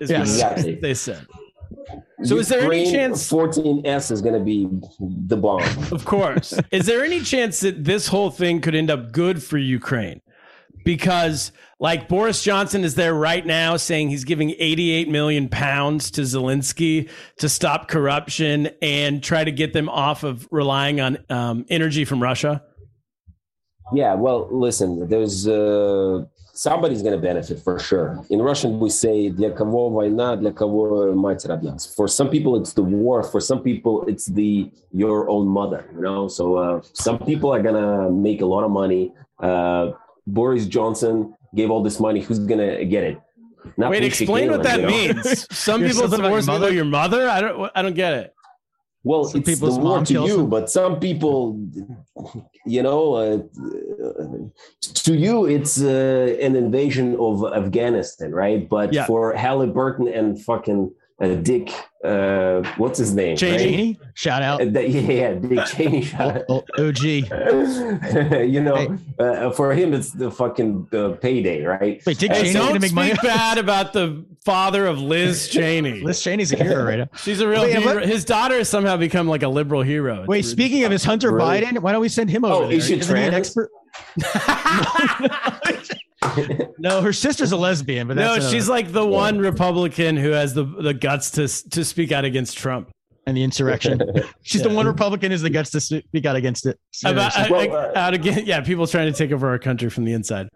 Is Yeah. what Exactly. they said. So is there any chance- 14s is gonna be the bomb Of course. Is there any chance that this whole thing could end up good for Ukraine? Because like Boris Johnson is there right now saying he's giving 88 million pounds to Zelensky to stop corruption and try to get them off of relying on um, energy from Russia. Yeah, well, listen, there's uh, somebody's going to benefit for sure. In Russian, we say "Для кого война, для кого мать родна." For some people, it's the war. For some people, it's the your own mother. You know, so uh, some people are gonna make a lot of money. Uh, Boris Johnson gave all this money. Who's gonna get it? Not Wait, Pushkin, explain what that you know? means. Some You're people something about your divorce mother? people your mother. I don't. I don't get it. Well, Some it's the war to you, them. but some people, you know, uh, to you, it's uh, an invasion of Afghanistan, right? But Yeah. for Halliburton and fucking uh, Dick, uh, what's his name? Cheney. right? Shout out. Uh, that- yeah, Dick Cheney. O- O- OG. you know, uh, for him, it's the fucking uh, payday, right? Wait, Dick Cheney's gonna Don't make speak money. bad about the father of Liz Cheney. Liz Cheney's a hero right now. She's a real Wait, hero. what- His daughter has somehow become like a liberal hero. It's Wait, really- speaking of his Hunter Really? Biden, why don't we send him over Oh, there? is she Isn't he an expert? No, her sister's a lesbian, but no, that's another- she's like the one Republican who has the the guts to to speak out against Trump. and the insurrection. She's the one Republican who's the guts to speak out against it. About uh, Well, uh, out again, yeah, people trying to take over our country from the inside.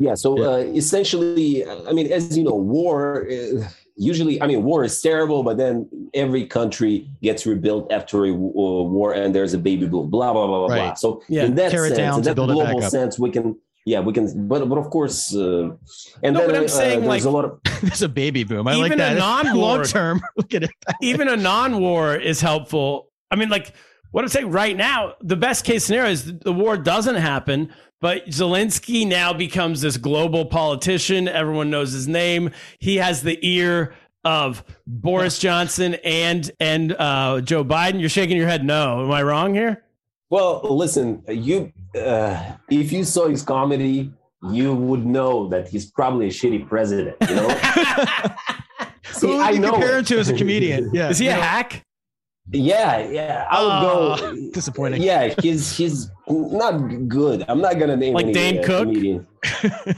Yeah. So Yeah. Uh, essentially, I mean, as you know, war. Uh, usually, I mean, war is terrible, but then every country gets rebuilt after a uh, war, and there's a baby boom. Blah blah blah blah blah. So Yeah, in that tear it sense, down in that build it back global sense, we can. Yeah, we can. But but of course, uh, and No, then but I'm uh, saying, there's like- a lot of. There's a baby boom. I like Even a non-war- long term. Look at it. Even a non-war is helpful. I mean, like what I'm saying right now, the best case scenario is the war doesn't happen, but Zelensky now becomes this global politician. Everyone knows his name. He has the ear of Boris Johnson and and uh, Joe Biden. You're shaking your head. No, am I wrong here? Well, listen, you. Uh, if you saw his comedy, you would know that he's probably a shitty president. You know. See, Who would I you know compare it. him to as a comedian? Yeah. Is he you a know, hack? Yeah, yeah. I would Oh, go. disappointing. Yeah, he's he's not good. I'm not gonna name Like any, Dane uh, Cook? comedian.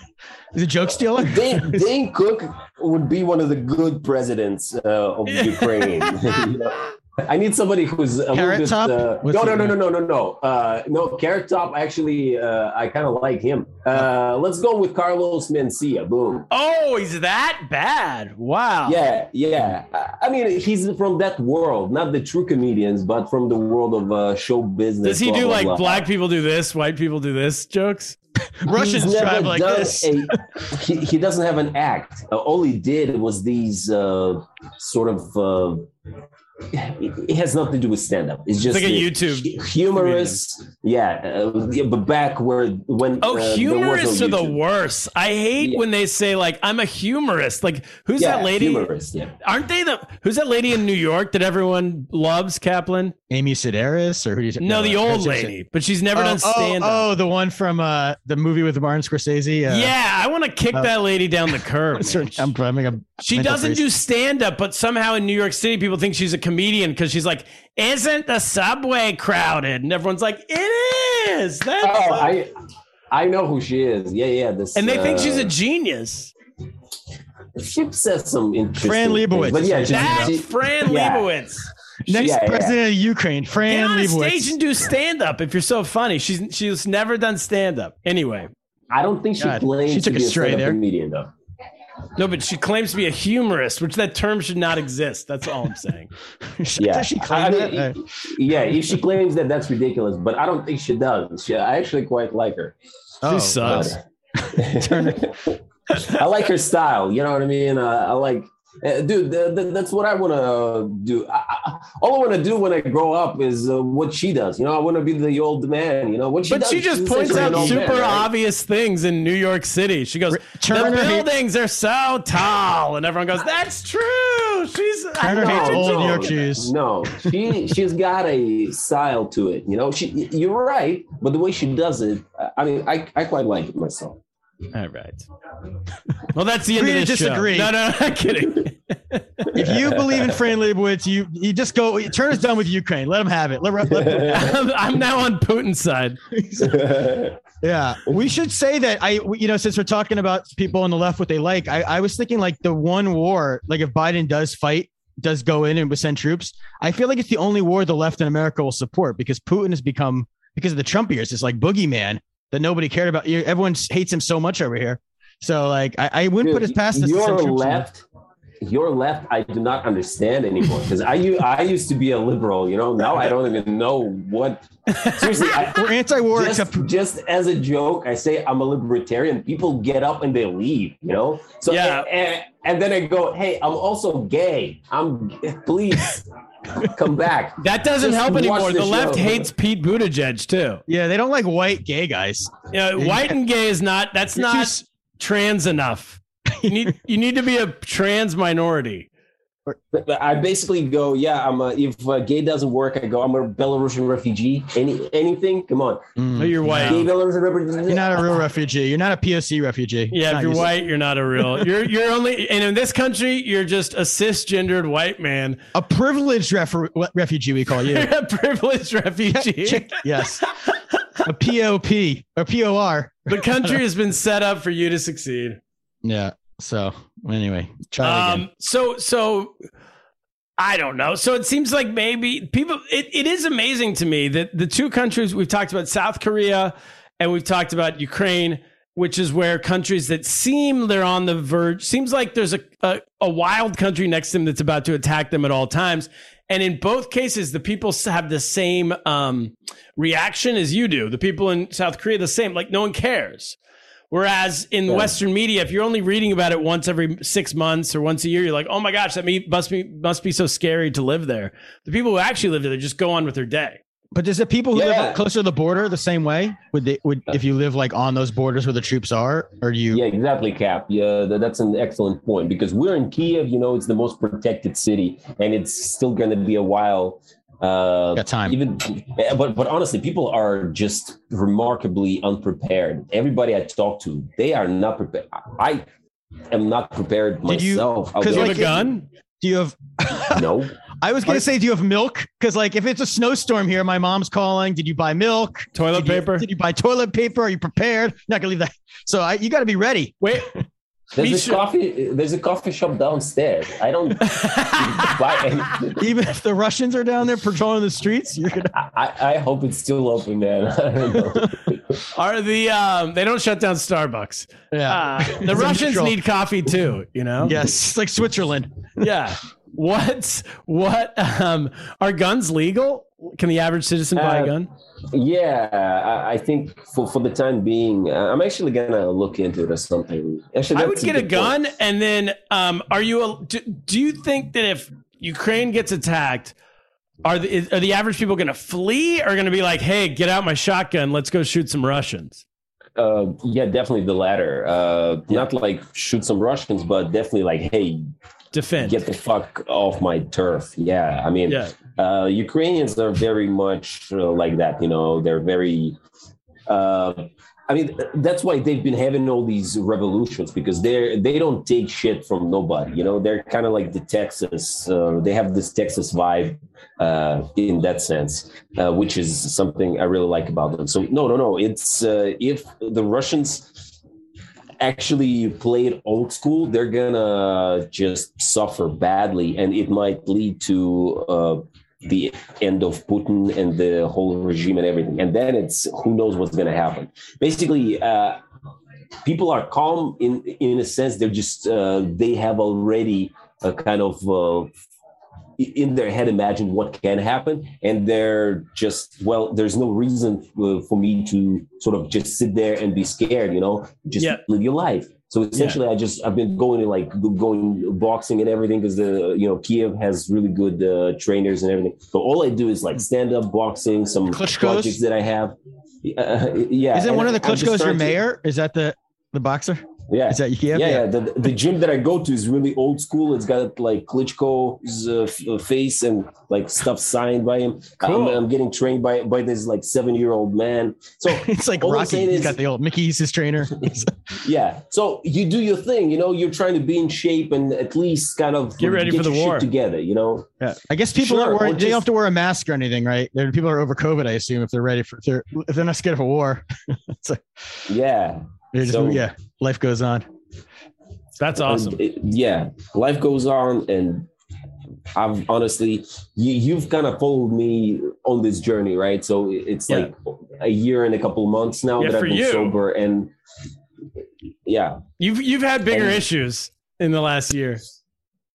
He's a joke stealer. Dane, Dane Cook would be one of the good presidents uh, of Ukraine. You know? I need somebody who's a Carrot bit. Top? Uh, no, no, no, no, no, no, no. Uh, no, Carrot Top. Actually, uh, I kind of like him. Uh, let's go with Carlos Mencia. Boom. Oh, he's that bad. Wow. Yeah, yeah. I- mean, he's from that world, not the true comedians, but from the world of uh, show business. Does he blah, do blah, like blah. black people do this, white people do this jokes? Russians He's drive like this. a- he, he doesn't have an act. Uh, all he did was these uh, sort of uh, it has nothing to do with stand up. It's just like a the YouTube hu- humorous. Yeah, uh, yeah, but back where when Oh, uh, there no humorists are the worst. I hate Yeah. when they say like I'm a humorist. Like who's Yeah, that lady? humorist. Yeah. Aren't they the who's that lady in New York that everyone loves, Kaplan? Amy Sedaris or who do you No, the old Kristen- lady, but she's never oh, done stand up. Oh, oh, the one from uh, the movie with Martin Scorsese. Uh, yeah, I want to kick uh, that lady down the curb. what's her- I'm having a She doesn't freeze. do stand up, but somehow in New York City, people think she's a comedian because she's like, "Isn't the subway crowded?" And everyone's like, "It is." That's Oh, I I know who she is. Yeah, yeah. This and they think uh, she's a genius. She says some interesting. Fran things, Lebowitz. but yeah, she, That's she- Fran yeah. Lebowitz. Next Yeah, yeah. president of Ukraine, Fran Get Fran on stage and do stand up if you're so funny. She's she's never done stand up. Anyway, I don't think she God, claims she took to be a a stray stand-up there. comedian though. No, but she claims to be a humorist, which that term should not exist. That's all I'm saying. Yeah, she claim I mean, that? Yeah. If she claims that, that's ridiculous. But I don't think she does. She, I actually quite like her. oh, She sucks. I like her style. You know what I mean? Uh, I like, uh, dude. th- th- that's what I want to do. I, I, all I want to do when I grow up is uh, what she does. You know, I want to be the old man. You know what she But does. she just points out super man, right? obvious things in New York City. She goes, Turner "The hate- buildings are so tall," and everyone goes, "That's true." She's I Turner know. hates No, old no, New York Jews. No, she she's got a style to it. You know, she you're right, but the way she does it, I mean, I, I quite like it myself. All right. Well, that's the end Agree of to this show. disagree. No, no, I'm kidding. if you believe in Fran Lebowitz, you you just go. Turner's done with Ukraine. Let him have it. Let, let, let- I'm, I'm now on Putin's side. yeah, we should say that. I you know since we're talking about people on the left what they like, I, I was thinking like the one war, like if Biden does fight, does go in and send troops, I feel like it's the only war the left in America will support because Putin has become because of the Trump years, this like boogeyman that nobody cared about. You- Everyone hates him so much over here. So like I, I wouldn't put his past Your send troops in. left, your left, I do not understand anymore because I I used to be a liberal. You know, now I don't even know what. Seriously, I, We're anti-war just, except just as a joke, I say I'm a libertarian. People get up and they leave, you know. So Yeah. and, and then I go, hey, I'm also gay. I'm please come back. That doesn't Just help anymore. the The, left hates Pete Buttigieg too. yeah, they don't like white gay guys. You know, white and gay is not. That's You're not s- trans enough. You need you need to be a trans minority. But- but I basically go, yeah, I'm a, if uh, gay doesn't work, I go, I'm a Belarusian refugee. Any anything? Come on, Mm. You're white. gay Belarusian refugee. You're not a real refugee. You're not a POC refugee. Yeah, if you're used- white, you're not a real. You're you're only and in this country, you're just a cisgendered white man. a privileged ref- refugee, we call you. A privileged refugee. Yes. A POP or POR. the country has been set up for you to succeed. Yeah. So anyway, try it again. Um, so so I don't know. So it seems like maybe people. It, it is amazing to me that the two countries we've talked about, South Korea, and we've talked about Ukraine, which is where countries that seem they're on the verge. Seems like there's a a, a wild country next to them that's about to attack them at all times. And in both cases, the people have the same um, reaction as you do. The people in South Korea, the same. Like no one cares. Whereas in Yeah. Western media, if you're only reading about it once every six months or once a year, you're like, oh my gosh, that must be must be so scary to live there. The people who actually live there just go on with their day. But does the people who Yeah. live closer to the border the same way? Would they would if you live like on those borders where the troops are, or do you? Yeah, exactly, Cap. Yeah, that's an excellent point because we're in Kiev. You know, it's the most protected city, and it's still going to be a while. Uh, Got time. Even, but but honestly, people are just remarkably unprepared. Everybody I talk to, they are not prepared. I am not prepared Did you- myself. I'll because, Do you have a gun? Do you have? no. I was gonna say, do you have milk? Because like if it's a snowstorm here, my mom's calling. Did you buy milk? Toilet Did you- paper? did you buy toilet paper? Are you prepared? Not gonna leave that. So I, you got to be ready. Wait, There's Me a coffee. There's a coffee shop downstairs. I don't buy anything. Even if the Russians are down there patrolling the streets, you're gonna. I, I hope it's still open, man. I don't know. are the um, they don't shut down Starbucks? Yeah. Uh, the It's Russians neutral. need coffee too. You know? Yes, it's like Switzerland. Yeah. What's what? Um, are guns legal? Can the average citizen buy a Uh, gun? Yeah, I, I think for, for the time being, uh, I'm actually gonna look into it or something. Actually, I would get a good gun, point. and then um, are you? A, do, do you think that if Ukraine gets attacked, are the are the average people to flee or to be like, "Hey, get out my shotgun, let's go shoot some Russians"? Uh, yeah, definitely the latter. Uh, Not like shoot some Russians, but definitely like, hey, Defend. get the fuck off my turf. Yeah, I mean, yeah. Uh, Ukrainians are very much uh, like that. You know, they're very. Uh, I mean, that's why they've been having all these revolutions because they're they don't take shit from nobody. You know, they're kind of like the Texas. Uh, they have this Texas vibe uh, in that sense, uh, which is something I really like about them. So no, no, no. It's uh, if the Russians actually played old school, they're gonna just suffer badly, and it might lead to uh, the end of Putin and the whole regime and everything. And then it's who knows what's gonna happen. Basically. Uh, people are calm in in a sense they're just uh, they have already a kind of uh, in their head imagine what can happen and they're just well there's no reason uh, for me to sort of just sit there and be scared you know just Yeah. live your life so essentially i just i've been going to like going boxing and everything because the you know kiev has really good uh, trainers and everything so all i do is like stand up boxing some Klitschko's? projects that i have uh, yeah Isn't and one of the Klitschko's your trying to- mayor? Is that the the boxer? Yeah Is that Kiev? yeah, yeah. The, the gym that I go to is really old school. It's got like Klitschko's uh, uh, face and like stuff signed by him. Cool. I'm, I'm getting trained by by this like seven year old man. So It's like Rocky. He's is- got the old Mickey's his trainer. yeah, so you do your thing. You know, you're trying to be in shape and at least kind of Get ready for the war. together. You know, yeah. I guess people Sure, worried. They don't have to wear a mask or anything, right? There- People are over COVID, I assume, if they're ready for if they're if they're not scared of a war. it's like yeah. just, So- yeah, life goes on. That's awesome. And, uh, yeah, life goes on, and I've honestly, you, you've kind of followed me on this journey, right? So it's Yeah. like a year and a couple months now Yeah, that I've been you. sober, and yeah, You've you've had bigger And- issues in the last year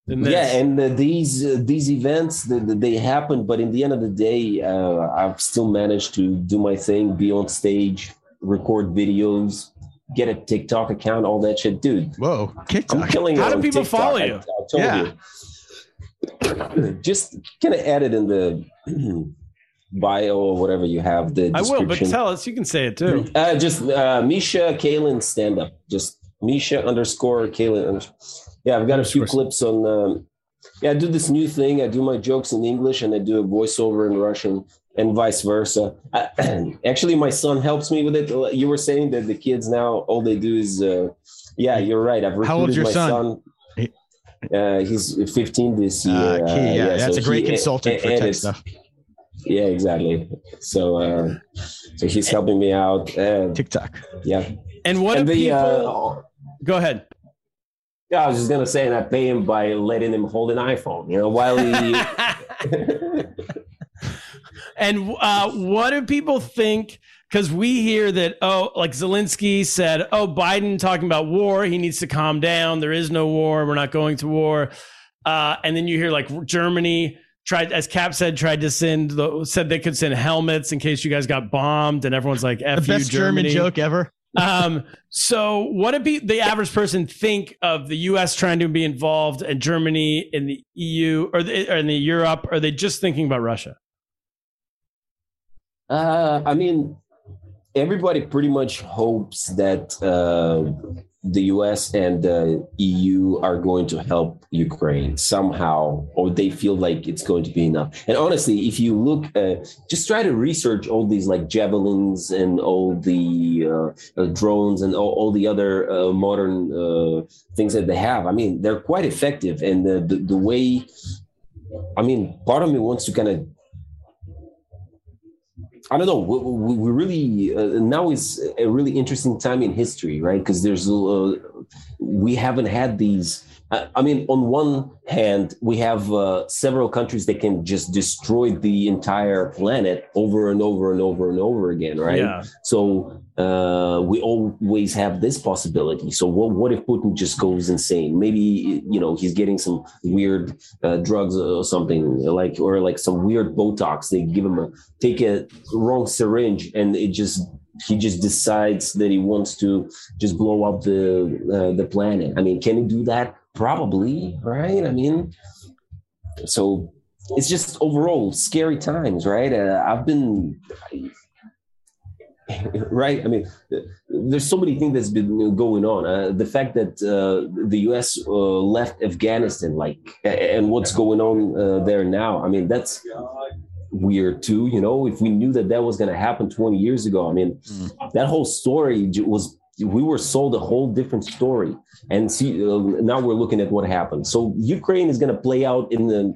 yeah, and uh, these uh, these events the, the, they happen, but in the end of the day, uh, I've still managed to do my thing, be on stage, record videos, get a TikTok account, all that shit, dude. Whoa, I'm killing it How do people TikTok, follow you? I, told Yeah. you. Just kind of add it in the bio or whatever you have. The I will, but description. tell us. You can say it too. Uh, just uh, Misha Kalen stand up. Just Misha underscore Kalen. underscore- Yeah, I've got a few clips on. Um, yeah, I do this new thing. I do my jokes in English and I do a voiceover in Russian and vice versa. I, actually, my son helps me with it. You were saying that the kids now all they do is. Uh, yeah, you're right. I've recruited How old's your my son? son. Uh, he's 15 this year. Uh, key, yeah, that's so a great he- consultant for tech stuff. Yeah, exactly. So, uh, so he's helping me out. Uh, TikTok. yeah. And what and do the, people? uh, Go ahead. yeah, I was just gonna say, and I pay him by letting him hold an iPhone. You know, while he. and uh, what do people think? Because we hear that, oh, like Zelensky said, oh, Biden talking about war, he needs to calm down. There is no war. We're not going to war. Uh, and then you hear like Germany tried, as Cap said, tried to send, the, said they could send helmets in case you guys got bombed. And everyone's like, The F you, best German joke ever. um, so what do pe- the average person think of the U.S. trying to be involved and Germany in the EU or, the, or in the Europe? Or are they just thinking about Russia? Uh, I mean, everybody pretty much hopes that uh, the U.S. and the EU are going to help Ukraine somehow, or they feel like it's going to be enough. And honestly, if you look, uh, just try to research all these like javelins and all the uh, uh, drones and all, all the other uh, modern uh, things that they have. I mean, they're quite effective, and the the, the way. I mean, part of me wants to kind of I don't know. We, we, we really uh, now is a really interesting time in history, right? Because there's uh, we haven't had these. I mean, on one hand, we have uh, several countries that can just destroy the entire planet over and over and over and over again, right? Yeah. So uh, we always have this possibility. So what, what if Putin just goes insane? Maybe you know he's getting some weird uh, drugs or something like, or like some weird Botox. They give him a take a wrong syringe, and it just he just decides that he wants to just blow up the uh, the planet. I mean, can he do that? Probably, right? I mean, so it's just overall scary times, right? Uh, I've been right. I mean, there's so many things that's been going on. Uh, the fact that uh, the U.S. Uh, left Afghanistan, like, and what's going on uh, there now. I mean, that's weird too. You know, if we knew that that was going to happen 20 years ago, I mean, mm. that whole story was we were sold a whole different story. And see uh, now we're looking at what happened. So ukraine is going to play out in the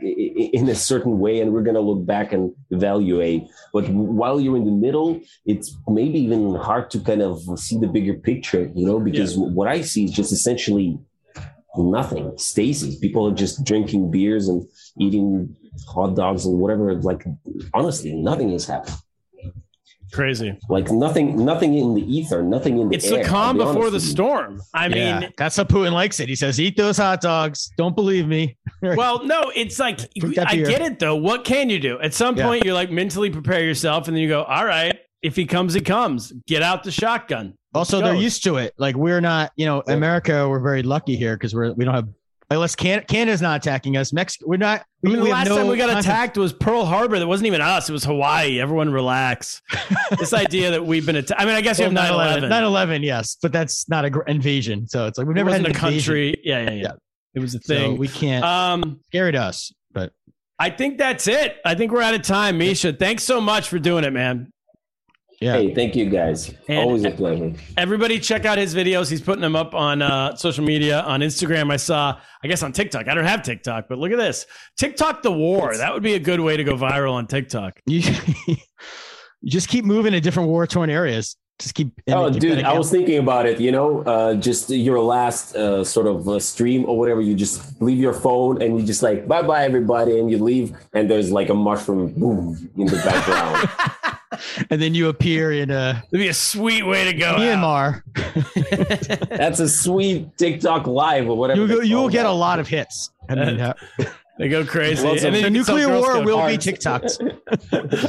in a certain way and we're going to look back and evaluate. But while you're in the middle it's maybe even hard to kind of see the bigger picture you know because yeah. what i see is just essentially nothing. Stasis. People are just drinking beers and eating hot dogs and whatever like honestly nothing has happened Crazy. Like nothing, nothing in the ether, nothing in the It's air, the calm before the storm. I yeah, mean, that's how Putin likes it. He says, "Eat those hot dogs." Don't believe me. well, no, it's like I get it though. What can you do? At some point, yeah. you're like mentally prepare yourself, and then you go, "All right, if he comes, he comes. Get out the shotgun." Also, they're used to it. Like we're not, you know, America. We're very lucky here because we're we don't have Unless Can- Canada's not attacking us. Mexico, we're not. We, I mean, the last no time we got attacked was Pearl Harbor. That wasn't even us. It was Hawaii. Everyone relax. this idea that we've been attacked. I mean, I guess well, you have 9 11. 9 11, yes, but that's not an gr- invasion. So it's like we've never had a country. Yeah, yeah, yeah, yeah. It was a thing. So we can't. Um, scary to us, but I think that's it. I think we're out of time. Misha, thanks so much for doing it, man. Yeah. Hey, thank you guys. And Always a pleasure. Everybody check out his videos. He's putting them up on uh, social media, on Instagram. I saw, I guess on TikTok. I don't have TikTok, but look at this. TikTok the war. That would be a good way to go viral on TikTok. You, you just keep moving to different war torn areas. Just keep. Oh, dude, I was thinking about it. You know, uh, just your last uh, sort of uh, stream or whatever. You just leave your phone and you just like bye bye everybody, and you leave, and there's like a mushroom boom in the background. and then you appear in a. It'd be a sweet way to go. Myanmar. That's a sweet TikTok live or whatever. You, you will get a lot lot of hits. I mean, they go crazy. Well, and the nuclear war will be TikToks.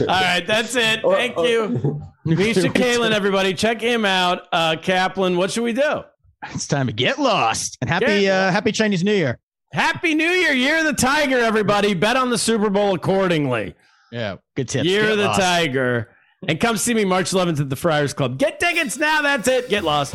All right, that's it. Thank you. Misha Kalin, everybody. Check him out. Uh, Kaplan, what should we do? It's time to get lost. And happy uh, happy Chinese New Year. Happy New Year. Year of the Tiger, everybody. Bet on the Super Bowl accordingly. Yeah, good tips. Year get of the lost. Tiger. And come see me March 11th at the Friars Club. Get tickets now. That's it. Get lost.